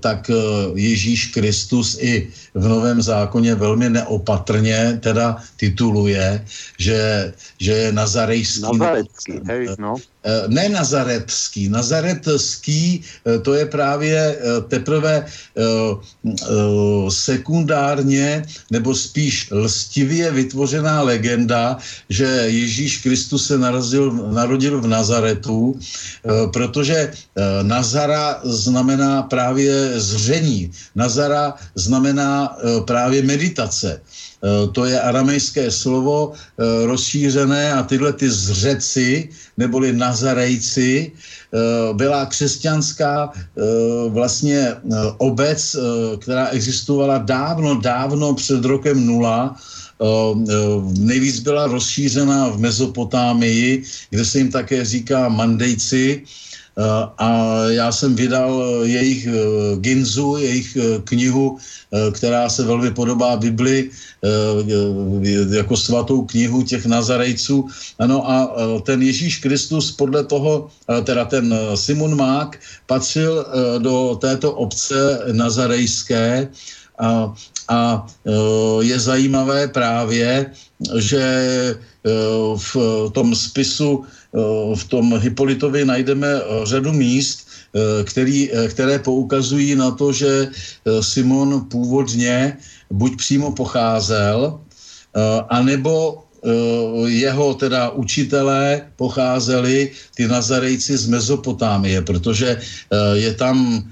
B: tak Ježíš Kristus i v Novém zákoně velmi neopatrně teda tituluje, že, že je nazarejský.
A: Nazarecký, hej, no.
B: Eh, ne nazaretský. Nazaretský eh, to je právě eh, teprve sekundárně nebo spíš lstivě vytvořená legenda, že Ježíš Kristus se narazil, narodil v Nazaretu, protože Nazara znamená právě zření. Nazara znamená právě meditace. Eh, to je aramejské slovo eh, rozšířené a tyhle ty zřeci, neboli nazarejci, eh, byla křesťanská vlastně obec, která existovala dávno, dávno před rokem nula, nejvíc byla rozšířena v Mezopotámii, kde se jim také říká mandejci, a já jsem vydal jejich Ginzu, jejich knihu, která se velmi podobá Bibli, jako svatou knihu těch Nazarejců. Ano a ten Ježíš Kristus podle toho, teda ten Simon Mák patřil do této obce nazarejské a, a je zajímavé právě, že v tom spisu v tom Hipolitovi najdeme řadu míst, který, které poukazují na to, že Simon původně buď přímo pocházel, anebo jeho teda učitelé pocházeli ty Nazarejci z Mezopotámie, protože je tam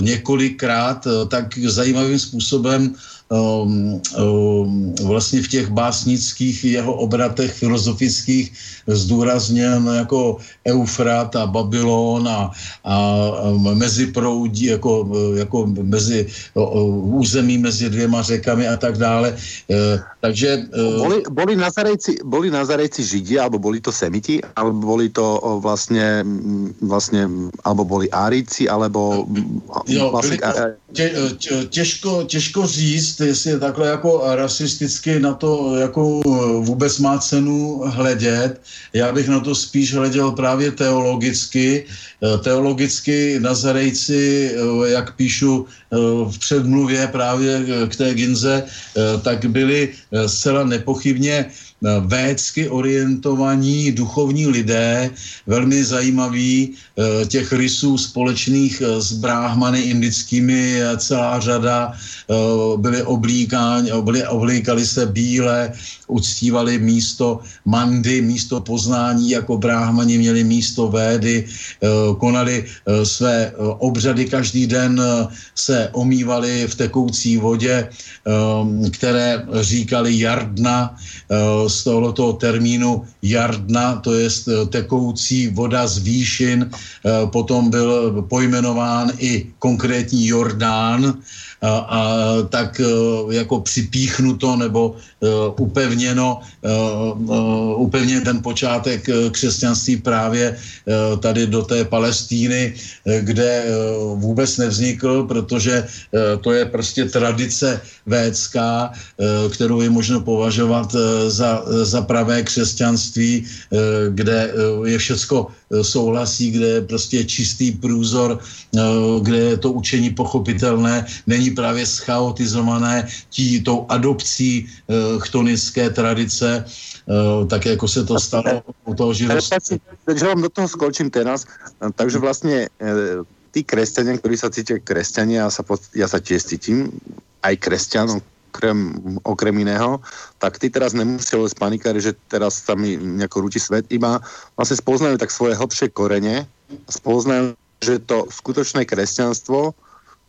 B: několikrát tak zajímavým způsobem um, um, vlastně v těch básnických jeho obratech filozofických zdůrazněn jako Eufrat a Babylon a, a mezi proudí, jako, jako mezi o, území mezi dvěma řekami a tak dále. E, takže...
A: E, boli, boli, Nazarejci, boli Nazarejci Židi, alebo boli to Semiti, alebo boli to vlastně, vlastně alebo boli Árici, alebo...
B: Jo, vlastně, to, tě, těžko, těžko říct, jestli je takhle jako rasisticky na to jako vůbec má cenu hledět. Já bych na to spíš hleděl právě teologicky. Teologicky Nazarejci, jak píšu v předmluvě právě k té Ginze, tak byli zcela nepochybně védsky orientovaní duchovní lidé, velmi zajímaví, těch rysů společných s bráhmany indickými celá řada, byli oblíkáni, byli, oblíkali se bíle, uctívali místo mandy, místo poznání jako bráhmani, měli místo védy, konali své obřady každý den, se omývali v tekoucí vodě, které říkali jardna, z tohoto termínu jardna, to je eh, tekoucí voda z výšin, eh, potom byl pojmenován i konkrétní Jordán, a, a tak e, jako připíchnuto nebo e, upevněno, e, upevně ten počátek křesťanství právě tady do té Palestíny, kde vůbec nevznikl, protože to je prostě tradice védská, kterou je možno považovat za, za pravé křesťanství, kde je všecko souhlasí, kde je prostě čistý průzor, kde je to učení pochopitelné, není právě schaotizované tí, tou adopcí uh, chtonické tradice, uh, tak jako se to stalo u toho židovství.
A: Takže vám do toho skolčím teraz. Takže vlastně uh, tí kresťania, ktorí sa cítia kresťania, ja sa, ja sa tiež aj kresťanom, okrem, okrem iného, tak ty teraz nemuseli spanikári, že teraz sa mi nejako rúti svet, iba vlastne spoznajú tak svoje hlbšie korene, spoznajú, že to skutočné kresťanstvo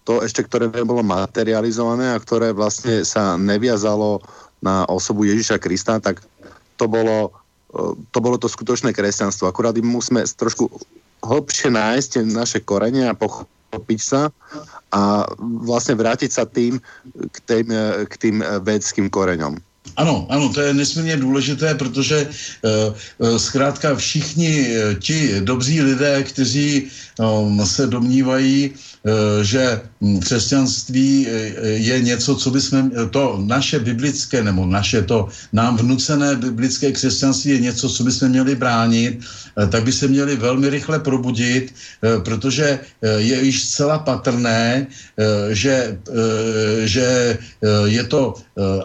A: to ešte, ktoré nebolo materializované a ktoré vlastne sa neviazalo na osobu Ježiša Krista, tak to bolo, e, to bolo to skutočné kresťanstvo. Akurát musíme trošku hlbšie nájsť naše korene a pochopiť sa a vlastne vrátiť sa tým k tým, e, k tým védským koreňom.
B: Ano, ano, to je nesmírně důležité, protože uh, zkrátka všichni ti dobří lidé, kteří um, se domnívají, Eh, že hm, křesťanství eh, je něco, co bychom, to naše biblické, nebo naše to nám vnucené biblické křesťanství je něco, co bychom měli bránit, eh, tak by se měli velmi rychle probudit, protože je již zcela patrné, že, že je to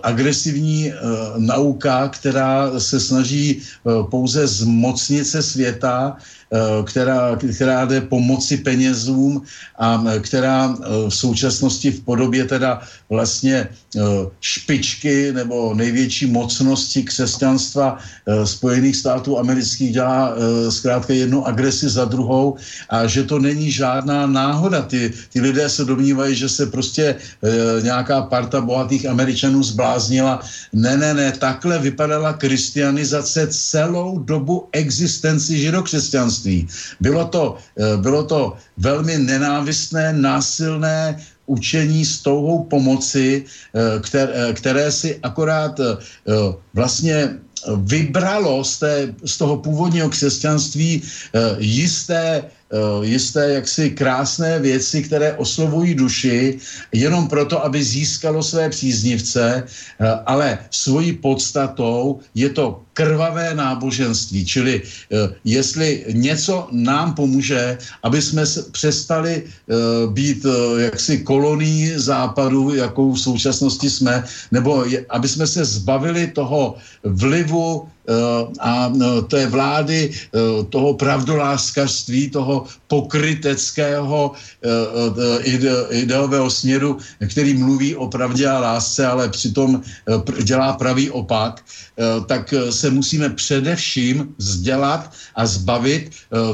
B: agresivní nauka, která se snaží pouze zmocnit se světa, Eh, která, která jde pomoci penězům a eh, která eh, v současnosti v podobě teda vlastně špičky nebo největší mocnosti křesťanstva Spojených států amerických dělá zkrátka jednu agresi za druhou a že to není žádná náhoda. Ty, ty lidé se domnívají, že se prostě nějaká parta bohatých američanů zbláznila. Ne, ne, ne, takhle vypadala kristianizace celou dobu existenci židokřesťanství křesťanství. Bylo to, eh, bylo to velmi nenávistné, násilné učení s touhou pomoci, eh, které, eh, které si akorát vlastně vybralo z, té, z toho původního křesťanství jisté jisté jaksi krásné věci, které oslovují duši, jenom proto, aby získalo své příznivce, ale svojí podstatou je to krvavé náboženství. Čili eh, jestli něco nám pomůže, aby jsme přestali být jaksi kolonií západu, jakou v současnosti jsme, nebo aby jsme se zbavili toho vlivu a té vlády, toho pravdoláskařství, toho pokryteckého uh, ide, ideového směru, který mluví o pravdě a lásce, ale přitom uh, dělá pravý opak, tak se musíme především vzdělat a zbavit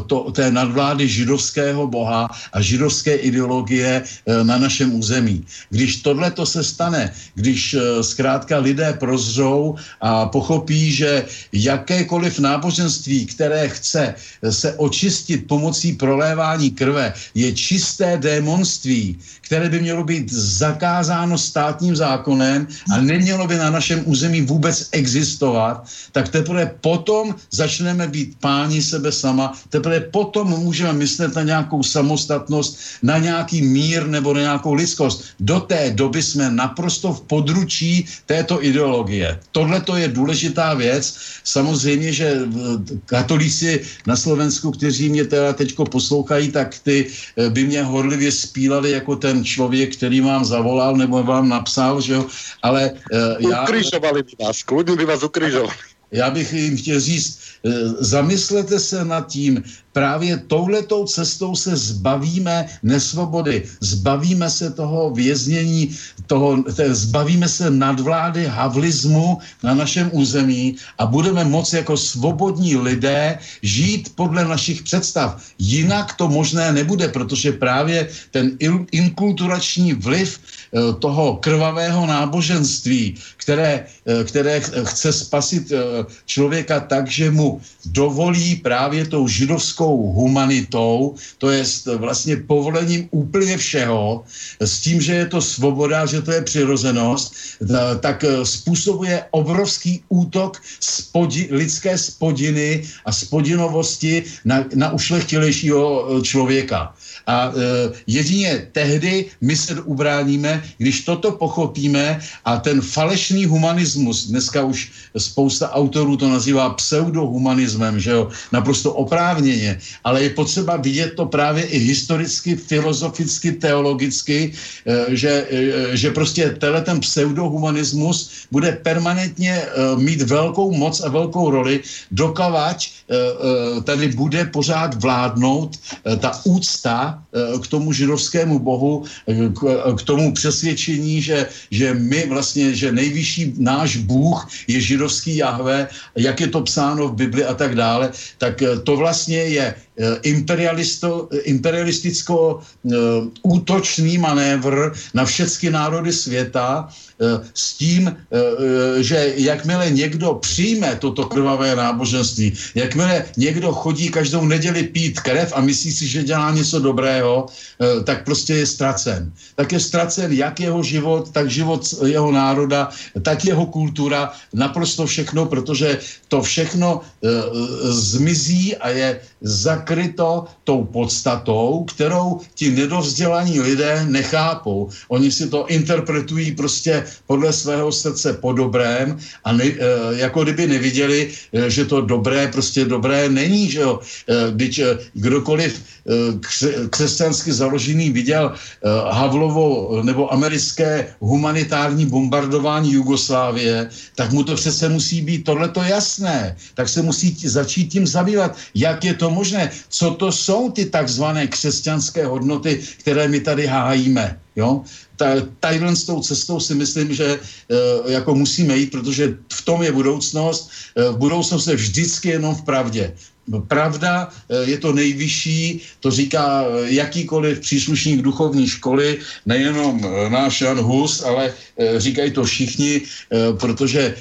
B: to, té nadvlády židovského boha a židovské ideologie na našem území. Když tohle to se stane, když zkrátka lidé prozřou a pochopí, že jakékoliv náboženství, které chce se očistit pomocí prolévání krve je čisté démonství, které by mělo být zakázáno státním zákonem a nemělo by na našem území vůbec existovat, tak teprve potom začneme být páni sebe sama, teprve potom můžeme myslet na nějakou samostatnost, na nějaký mír nebo na nějakou lidskost. Do té doby jsme naprosto v područí této ideologie. Tohle to je důležitá věc. Samozřejmě, že katolíci na Slovensku, kteří mě teda teďko poslouchají, tak ty eh, by mě horlivě spílali jako ten člověk, který vám zavolal nebo vám napsal, že jo, ale
A: uh, já... Ukryžovali by vás, kludně by vás ukryžovali.
B: já bych jim chtěl říct, zamyslete se nad tím, právě touhletou cestou se zbavíme nesvobody, zbavíme se toho věznění, toho, zbavíme se nadvlády havlismu na našem území a budeme moci jako svobodní lidé žít podle našich představ. Jinak to možné nebude, protože právě ten inkulturační vliv eh, toho krvavého náboženství, které, eh, které chce spasit eh, člověka tak, že mu dovolí právě tou židovskou humanitou, to je vlastně povolením úplně všeho, s tím, že je to svoboda, že to je přirozenost, tak způsobuje obrovský útok spodi, lidské spodiny a spodinovosti na, na ušlechtilejšího člověka. A e, jedině tehdy my se ubráníme, když toto pochopíme a ten falešný humanismus, dneska už spousta autorů to nazývá pseudohumanismem, že jo, naprosto oprávněně, ale je potřeba vidět to právě i historicky, filozoficky, teologicky, e, že, e, že prostě tenhle ten pseudohumanismus bude permanentně mít velkou moc a velkou roli, dokavať e, tady bude pořád vládnout ta úcta Eh, k tomu židovskému bohu, eh, k, eh, k tomu přesvědčení, že, že my vlastně, že nejvyšší náš Bůh je židovský Jahve, jak je to psáno v Bibli a tak dále, tak to vlastně je imperialisticko-útočný manévr na všechny národy světa, Eh, s tím, eh, eh, že jakmile někdo přijme toto krvavé náboženství, jakmile někdo chodí každou neděli pít krev a myslí si, že dělá něco dobrého, tak prostě je ztracen. Tak je ztracen jak jeho život, tak život jeho národa, tak jeho kultura, naprosto všechno, protože to všechno zmizí a je zakryto tou podstatou, kterou ti nedovzdělaní lidé nechápou. Oni si to interpretují prostě podle svého srdce po dobrém a ne, e, jako kdyby neviděli, e, že to dobré prostě dobré není, že jo. Když kdokoliv křesťansky založený viděl Havlovo nebo americké humanitární bombardování Jugoslávie, tak mu to přece musí být tohleto jasné. Tak se musí začít tím zabývat, jak je to možné, co to jsou ty takzvané křesťanské hodnoty, které my tady hájíme. Jo? tadyhle s tou cestou si myslím, že e, jako musíme jít, protože v tom je budoucnost. E, budoucnost je vždycky jenom v pravdě. Pravda e, je to nejvyšší, to říká jakýkoliv příslušník duchovní školy, nejenom náš Jan Hus, ale říkají to všichni, protože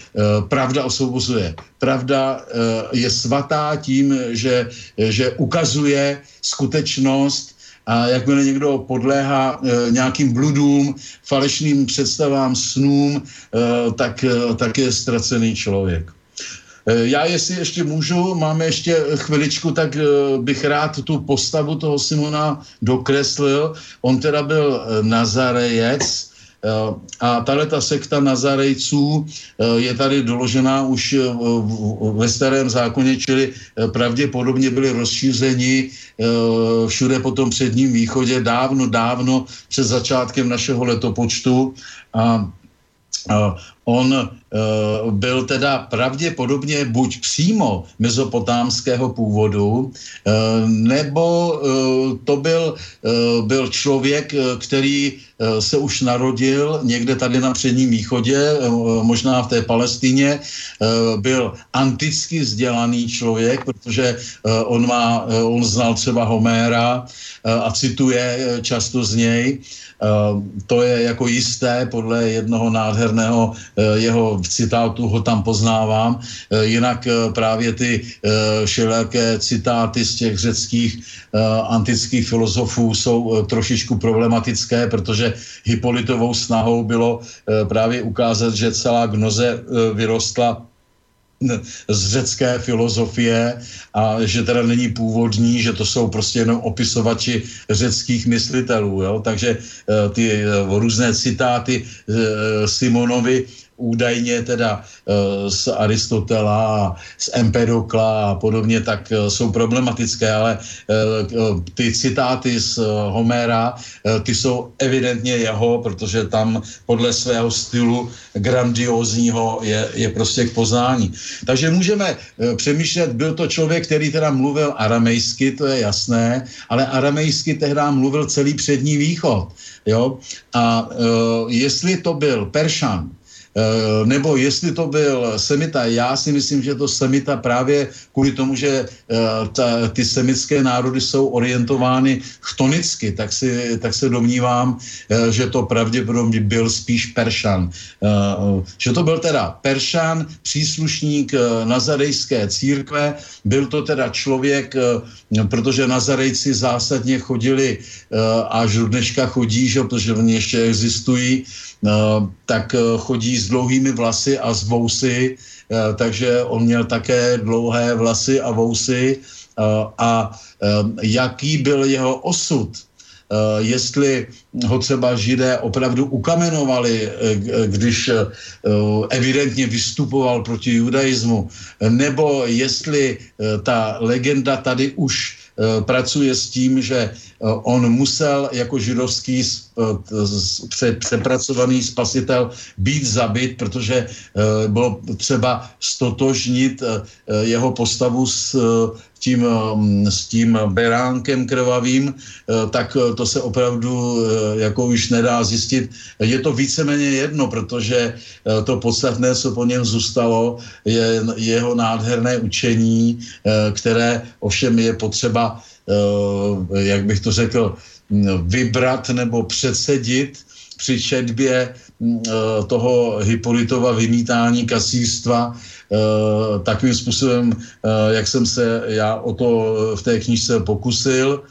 B: pravda osvobozuje. Pravda je svatá tím, že, že ukazuje skutečnost, a jakmile někdo podléhá e, nějakým bludům, falešným představám, snům, e, tak, e, tak je ztracený člověk. E, já, jestli ještě můžu, máme ještě chviličku, tak e, bych rád tu postavu toho Simona dokreslil. On teda byl Nazarejec, Eh, a tahle ta sekta Nazarejců eh, je tady doložená už eh, ve starém zákoně, čili pravděpodobně byli rozšířeni všude po tom předním východě dávno, dávno před začátkem našeho letopočtu. A On uh, byl teda pravděpodobně buď přímo mezopotámského původu, uh, nebo uh, to byl, uh, byl člověk, který uh, se už narodil někde tady na předním východě, uh, možná v té Palestině, uh, byl anticky vzdělaný člověk, protože uh, on, má, uh, on znal třeba Homéra uh, a cituje často z něj. Uh, to je jako jisté podle jednoho nádherného jeho citátu ho tam poznávám. Eh, jinak eh, právě ty všelijaké citáty z těch řeckých antických filozofů jsou trošičku problematické, protože Hipolitovou snahou bylo právě ukázat, že celá gnoze vyrostla z řecké filozofie a že teda není původní, že to jsou prostě jenom opisovači řeckých myslitelů. Jo? Takže ty různé citáty Simonovi údajně teda z Aristotela, z Empedokla a podobně, tak jsou problematické, ale ty citáty z Homéra, ty jsou evidentně jeho, protože tam podle svého stylu grandiozního je, je prostě k poznání. Takže můžeme přemýšlet, byl to člověk, který teda mluvil aramejsky, to je jasné, ale aramejsky tehdy mluvil celý přední východ. Jo? A jestli to byl Peršan, Eh, nebo jestli to byl Semita, já si myslím, že to Semita právě kvůli tomu, že eh, ta, ty semické národy jsou orientovány chtonicky, tak, si, tak se domnívám, eh, že to pravděpodobně byl spíš Peršan. Že to byl teda Peršan, příslušník nazarejské církve, byl to teda člověk, protože nazarejci zásadně chodili, až do dneška chodí, že, protože oni ještě existují, tak eh, chodí s dlouhými vlasy a s vousy, eh, takže on měl také dlouhé vlasy a vousy eh, a jaký byl jeho osud, jestli ho třeba židé opravdu ukamenovali, když evidentně vystupoval proti judaismu, nebo jestli ta legenda tady už pracuje s tím, že on musel jako židovský přepracovaný spasitel být zabit, protože eh, bylo třeba stotožnit eh, jeho postavu s tím, mm, s tím beránkem krvavým, eh, tak to se opravdu jako už nedá zjistit. Je to víceméně jedno, protože to podstatné, co po něm zůstalo, je jeho nádherné učení, které ovšem je potřeba, jak bych to řekl, vybrat nebo předsedit při četbě mm, eh, toho Hipolitova vymítání kasístva eh, takovým způsobem, eh, jak jsem se já o to v té knižce pokusil,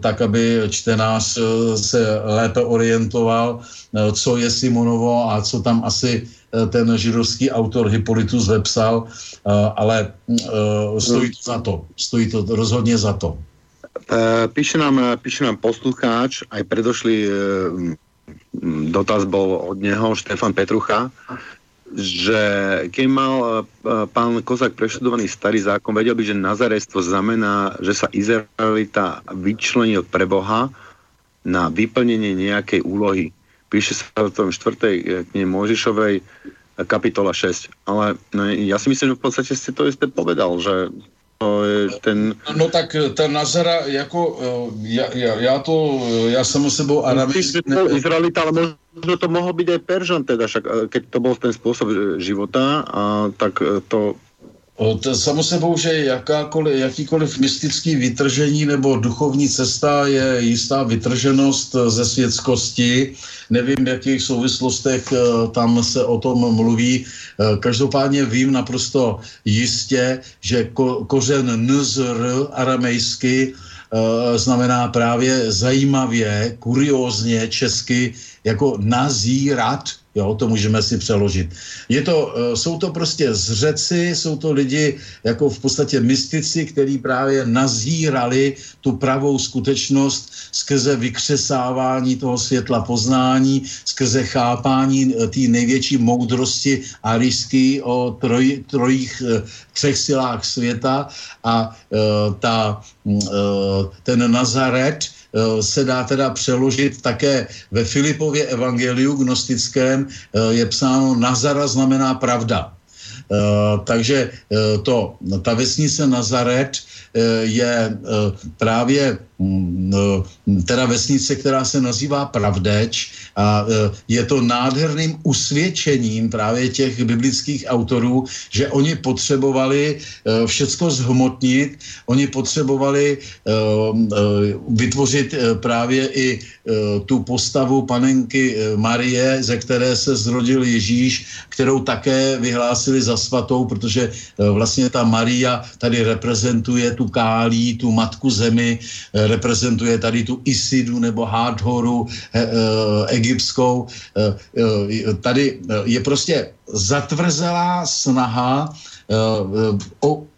B: tak aby čtenář se lépe orientoval, co je Simonovo a co tam asi ten židovský autor Hipolitus vepsal, ale mm, stojí to za to. Stojí to rozhodně za to.
A: Píše nám, píše nám poslucháč, aj predošlý e, dotaz bol od neho, Štefan Petrucha, že keď mal pán Kozák preštudovaný starý zákon, vedel by, že nazarestvo znamená, že sa Izraelita vyčlenil pre Boha na vyplnenie nejakej úlohy. Píše sa v tom 4. knihe Možišovej kapitola 6. Ale no, ja si myslím, že v podstate ste to isté povedal, že ten...
B: No tak eh, ta Nazara, jako, eh, já, já, já to, eh, já jsem sebou
A: aramejský... Ne... Izraelita, ale možno to mohol byť aj Peržan teda, však, keď to bol ten spôsob života, a, tak to
B: Samo sebou, že jakákoliv, jakýkoliv mystický vytržení nebo duchovní cesta je jistá vytrženost ze světskosti. Nevím, v jakých souvislostech eh, tam se o tom mluví. Eh, každopádně vím naprosto jistě, že ko, kořen nzr aramejsky eh, znamená právě zajímavě, kuriózně česky jako nazírat, Jo, to můžeme si přeložit. Je to, eh, jsou to prostě zřeci, jsou to lidi jako v podstatě mystici, kteří právě nazírali tu pravou skutečnost skrze vykřesávání toho světla poznání, skrze chápání eh, té největší moudrosti arisky o troj, trojích eh, třech silách světa a ta, mm, ten Nazaret, se dá teda přeložit také ve Filipově evangeliu gnostickém eh, je psáno Nazara znamená pravda. Eh, takže to, ta vesnice Nazaret je právě mm, teda vesnice, která se nazývá Pravdeč a je to nádherným usvědčením právě těch biblických autorů, že oni potřebovali všecko zhmotnit, oni potřebovali vytvořit právě i tu postavu panenky Marie, ze které se zrodil Ježíš, kterou také vyhlásili za svatou, protože vlastně ta Maria tady reprezentuje tu kálí, tu matku zemi, reprezentuje tady tu Isidu nebo Hádhoru egyptskou. Eh, eh, tady eh, je prostě zatvrzelá snaha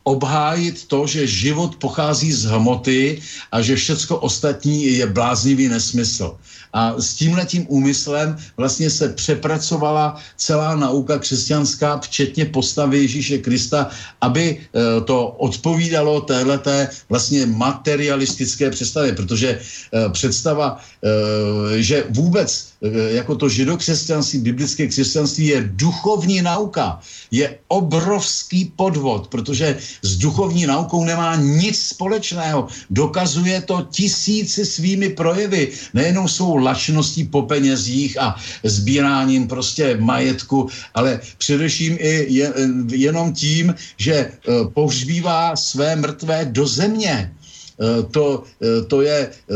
B: obhájit to, že život pochází z hmoty a že všecko ostatní je bláznivý nesmysl. A s tímhletím úmyslem vlastně se přepracovala celá nauka křesťanská, včetně postavy Ježíše Krista, aby to odpovídalo téhleté vlastně materialistické představě, protože představa, že vůbec jako to židokřesťanství, biblické křesťanství je duchovní nauka, je obrovský podvod, protože s duchovní naukou nemá nic společného. Dokazuje to tisíci svými projevy, nejenom svou lačností po penězích a sbíráním prostě majetku, ale především i jenom tím, že eh, pohřbívá své mrtvé do země. Eh, to, eh, to je eh,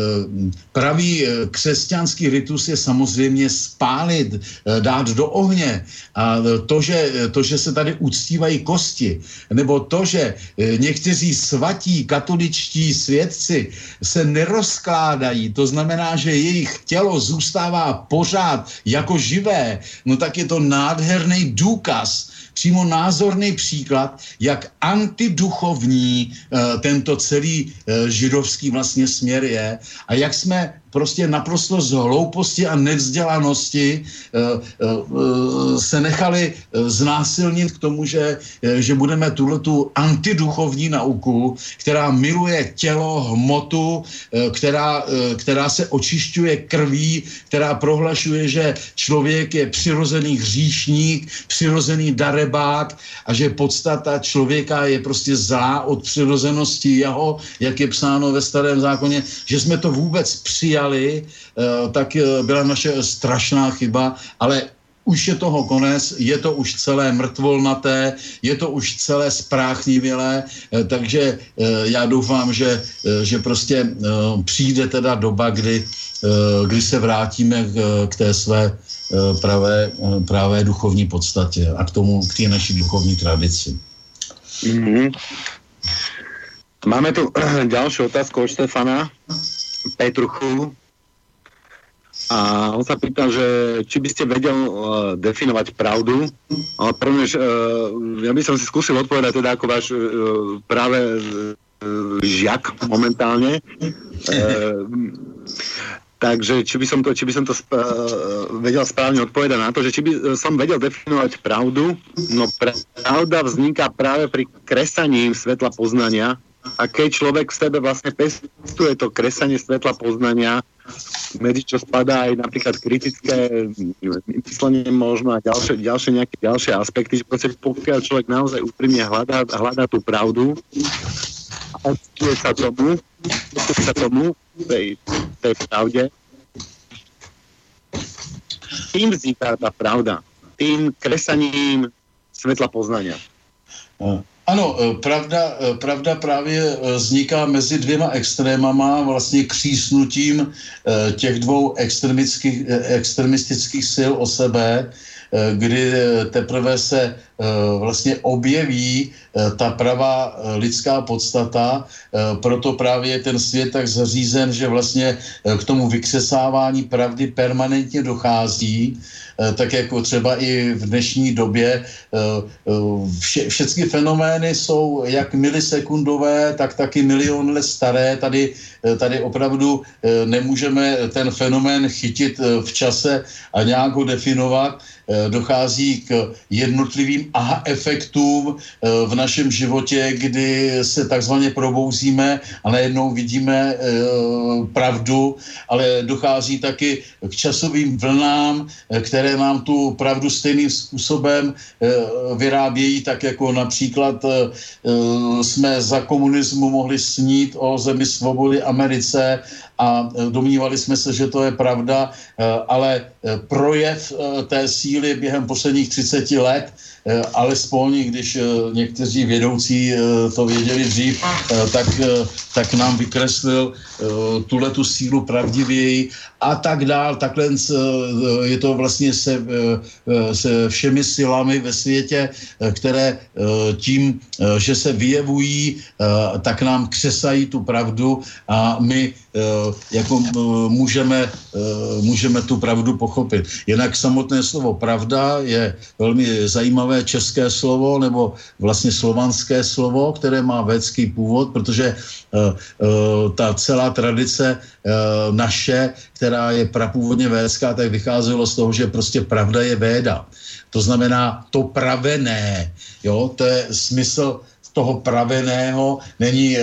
B: pravý křesťanský ritus je samozřejmě spálit, dát do ohně. A to že, to, že se tady uctívají kosti, nebo to, že někteří svatí katoličtí svědci se nerozkládají, to znamená, že jejich tělo zůstává pořád jako živé, no tak je to nádherný důkaz, přímo názorný příklad, jak antiduchovní uh, tento celý uh, židovský vlastně směr je a jak jsme prostě naprosto z hlouposti a nevzdělanosti uh, uh, se nechali znásilnit k tomu, že, že budeme tuhle tu antiduchovní nauku, která miluje tělo, hmotu, která, která se očišťuje krví, která prohlašuje, že člověk je přirozený hříšník, přirozený darebák a že podstata člověka je prostě zlá od přirozenosti jeho, jak je psáno ve starém zákoně, že jsme to vůbec přijali přijali, eh, tak eh, byla naše strašná chyba, ale už je toho konec, je to už celé mrtvolnaté, je to už celé spráchnivělé, eh, takže já doufám, že, že prostě přijde teda doba, kdy, kdy se vrátíme k té své pravé, pravé duchovní podstatě a k tomu, k té naší duchovní tradici. Mm-hmm.
A: Máme tu další otázku od Štefana. Petruchu. A on sa pýta, že či by ste vedel uh, definovať pravdu. Ale prvne, uh, ja by som si skúsil odpovedať teda ako váš uh, práve uh, žiak momentálne. Uh, takže či by som to, či by som to sp- uh, vedel správne odpovedať na to, že či by som vedel definovať pravdu, no pravda vzniká práve pri kresaní svetla poznania, a keď človek v sebe vlastne pestuje to kresanie svetla poznania, medzi čo spadá aj napríklad kritické myslenie možno a ďalšie, ďalšie nejaké ďalšie aspekty, že proste pokiaľ človek naozaj úprimne hľadá, hľadá tú pravdu a odstuje sa tomu, odstuje sa tomu, tej, tej pravde, tým vzniká tá pravda. Tým kresaním svetla poznania.
B: Ano, e, pravda, e, pravda právě e, vzniká mezi dvěma extrémama, vlastně křísnutím těch dvou extremistických sil o sebe, kdy teprve se vlastně objeví ta pravá lidská podstata, proto právě je ten svět tak zařízen, že vlastně k tomu vykřesávání pravdy permanentně dochází Eh, tak jako třeba i v dnešní době eh, eh, vše, všechny fenomény jsou jak milisekundové, tak taky milion let staré. Tady, tady opravdu nemůžeme ten fenomén chytit v čase a nějak ho definovat dochází k jednotlivým aha efektům v našem životě, kdy se takzvaně probouzíme a najednou vidíme pravdu, ale dochází taky k časovým vlnám, které které nám tu pravdu stejným způsobem eh, vyrábějí, tak jako například eh, eh, jsme za komunismu mohli snít o zemi svobody Americe a domnívali jsme se, že to je pravda, ale projev té síly během posledních 30 let alespoň, když někteří vědoucí to věděli dřív, tak, tak nám vykreslil tuhle tu sílu pravdivěji a tak dál. Takhle je to vlastně se, eh, se všemi silami ve světě, eh, které eh, tím, že se vyjevují, tak nám křesají tu pravdu a my jako můžeme, můžeme tu pravdu pochopit. Jinak samotné slovo pravda je velmi zajímavé české slovo, nebo vlastně slovanské slovo, které má védský původ, protože ta celá tradice naše, která je prapůvodně védská, tak vycházelo z toho, že prostě pravda je véda. To znamená to pravené. Jo? To je smysl toho praveného. Není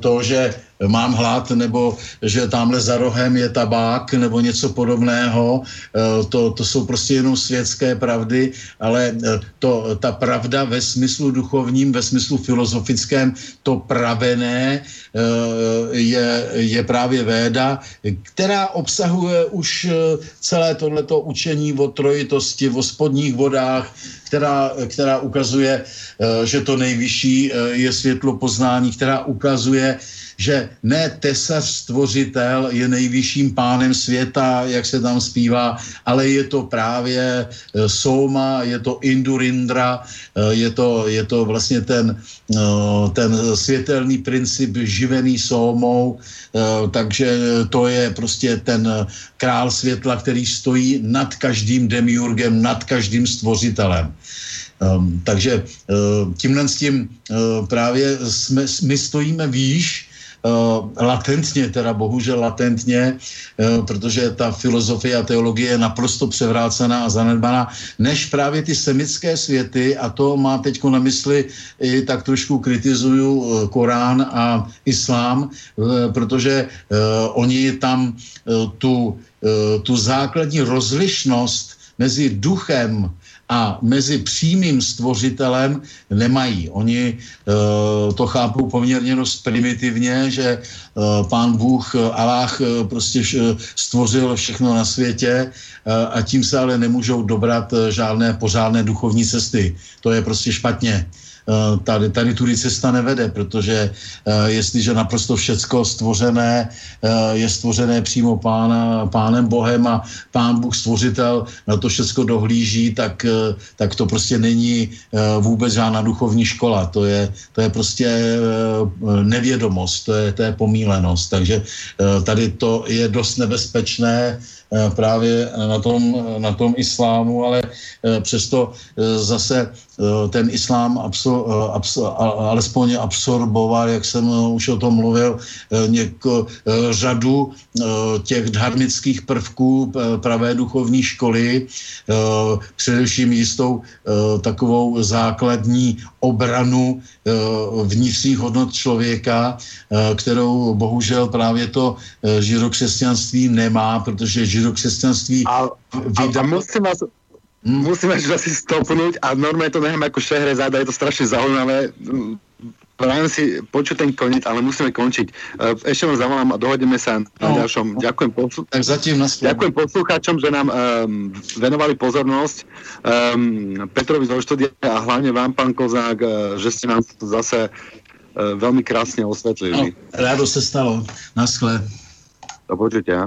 B: to, že mám hlad, nebo že tamhle za rohem je tabák, nebo něco podobného. E, to, to jsou prostě jenom světské pravdy, ale e, to, ta pravda ve smyslu duchovním, ve smyslu filozofickém, to pravené e, je, je právě véda, která obsahuje už celé tohleto učení o trojitosti, o spodních vodách, která, která ukazuje, že to nejvyšší je světlo poznání, která ukazuje, že ne tesař stvořitel je nejvyšším pánem světa, jak se tam zpívá, ale je to právě e, Soma, je to Indurindra, e, je to, je to vlastně ten, e, ten světelný princip živený Somou, takže to je prostě ten král světla, který stojí nad každým demiurgem, nad každým stvořitelem. Um, takže tímhle s tím právě jsme, my stojíme výš latentně, teda bohužel latentně, uh, protože ta filozofie a teologie je naprosto převrácená a zanedbaná, než právě ty semické světy, a to má teď na mysli i tak trošku kritizuju uh, Korán a Islám, protože oni tam tu, tu základní rozlišnost mezi duchem a mezi přímým stvořitelem nemají. Oni uh, to chápou poměrně dost primitivně, že uh, pán Bůh, uh, Aláh prostě stvořil všechno na světě a tím se ale nemůžou dobrat žádné pořádné duchovní cesty. To je prostě špatně. Eh, tady, tady tudy cesta nevede, protože uh, jestliže naprosto všecko stvořené uh, je stvořené přímo pána, pánem Bohem a pán Bůh stvořitel na to všecko dohlíží, tak, tak to prostě není vůbec žádná duchovní škola. To je, to je prostě nevědomost, to je, to je pomílenost. Takže tady to je dost nebezpečné Eh, právě na tom, na tom islámu, ale eh, přesto eh, zase ten islám absor, absor, alespoň absorboval, jak jsem už o tom mluvil, něko, řadu těch dharmických prvků pravé duchovní školy, především jistou takovou základní obranu vnitřních hodnot člověka, kterou bohužel právě to židokřesťanství nemá, protože židokřesťanství... A,
A: a, a musím vás, hmm. musím vás asi stopnúť a normálne to nechám ako záda, je to strašne zaujímavé. Prajem si počuť ten koniec, ale musíme končiť. E, ešte vám zavolám a dohodneme sa na no, ďalšom. Ďakujem, poslu-
B: tak zatím
A: Ďakujem poslucháčom, že nám um, venovali pozornosť. Um, Petrovi zo štúdia a hlavne vám, pán Kozák, uh, že ste nám to zase uh, veľmi krásne osvetlili. No,
B: rádo se stalo. Naschle.
A: Do počutia.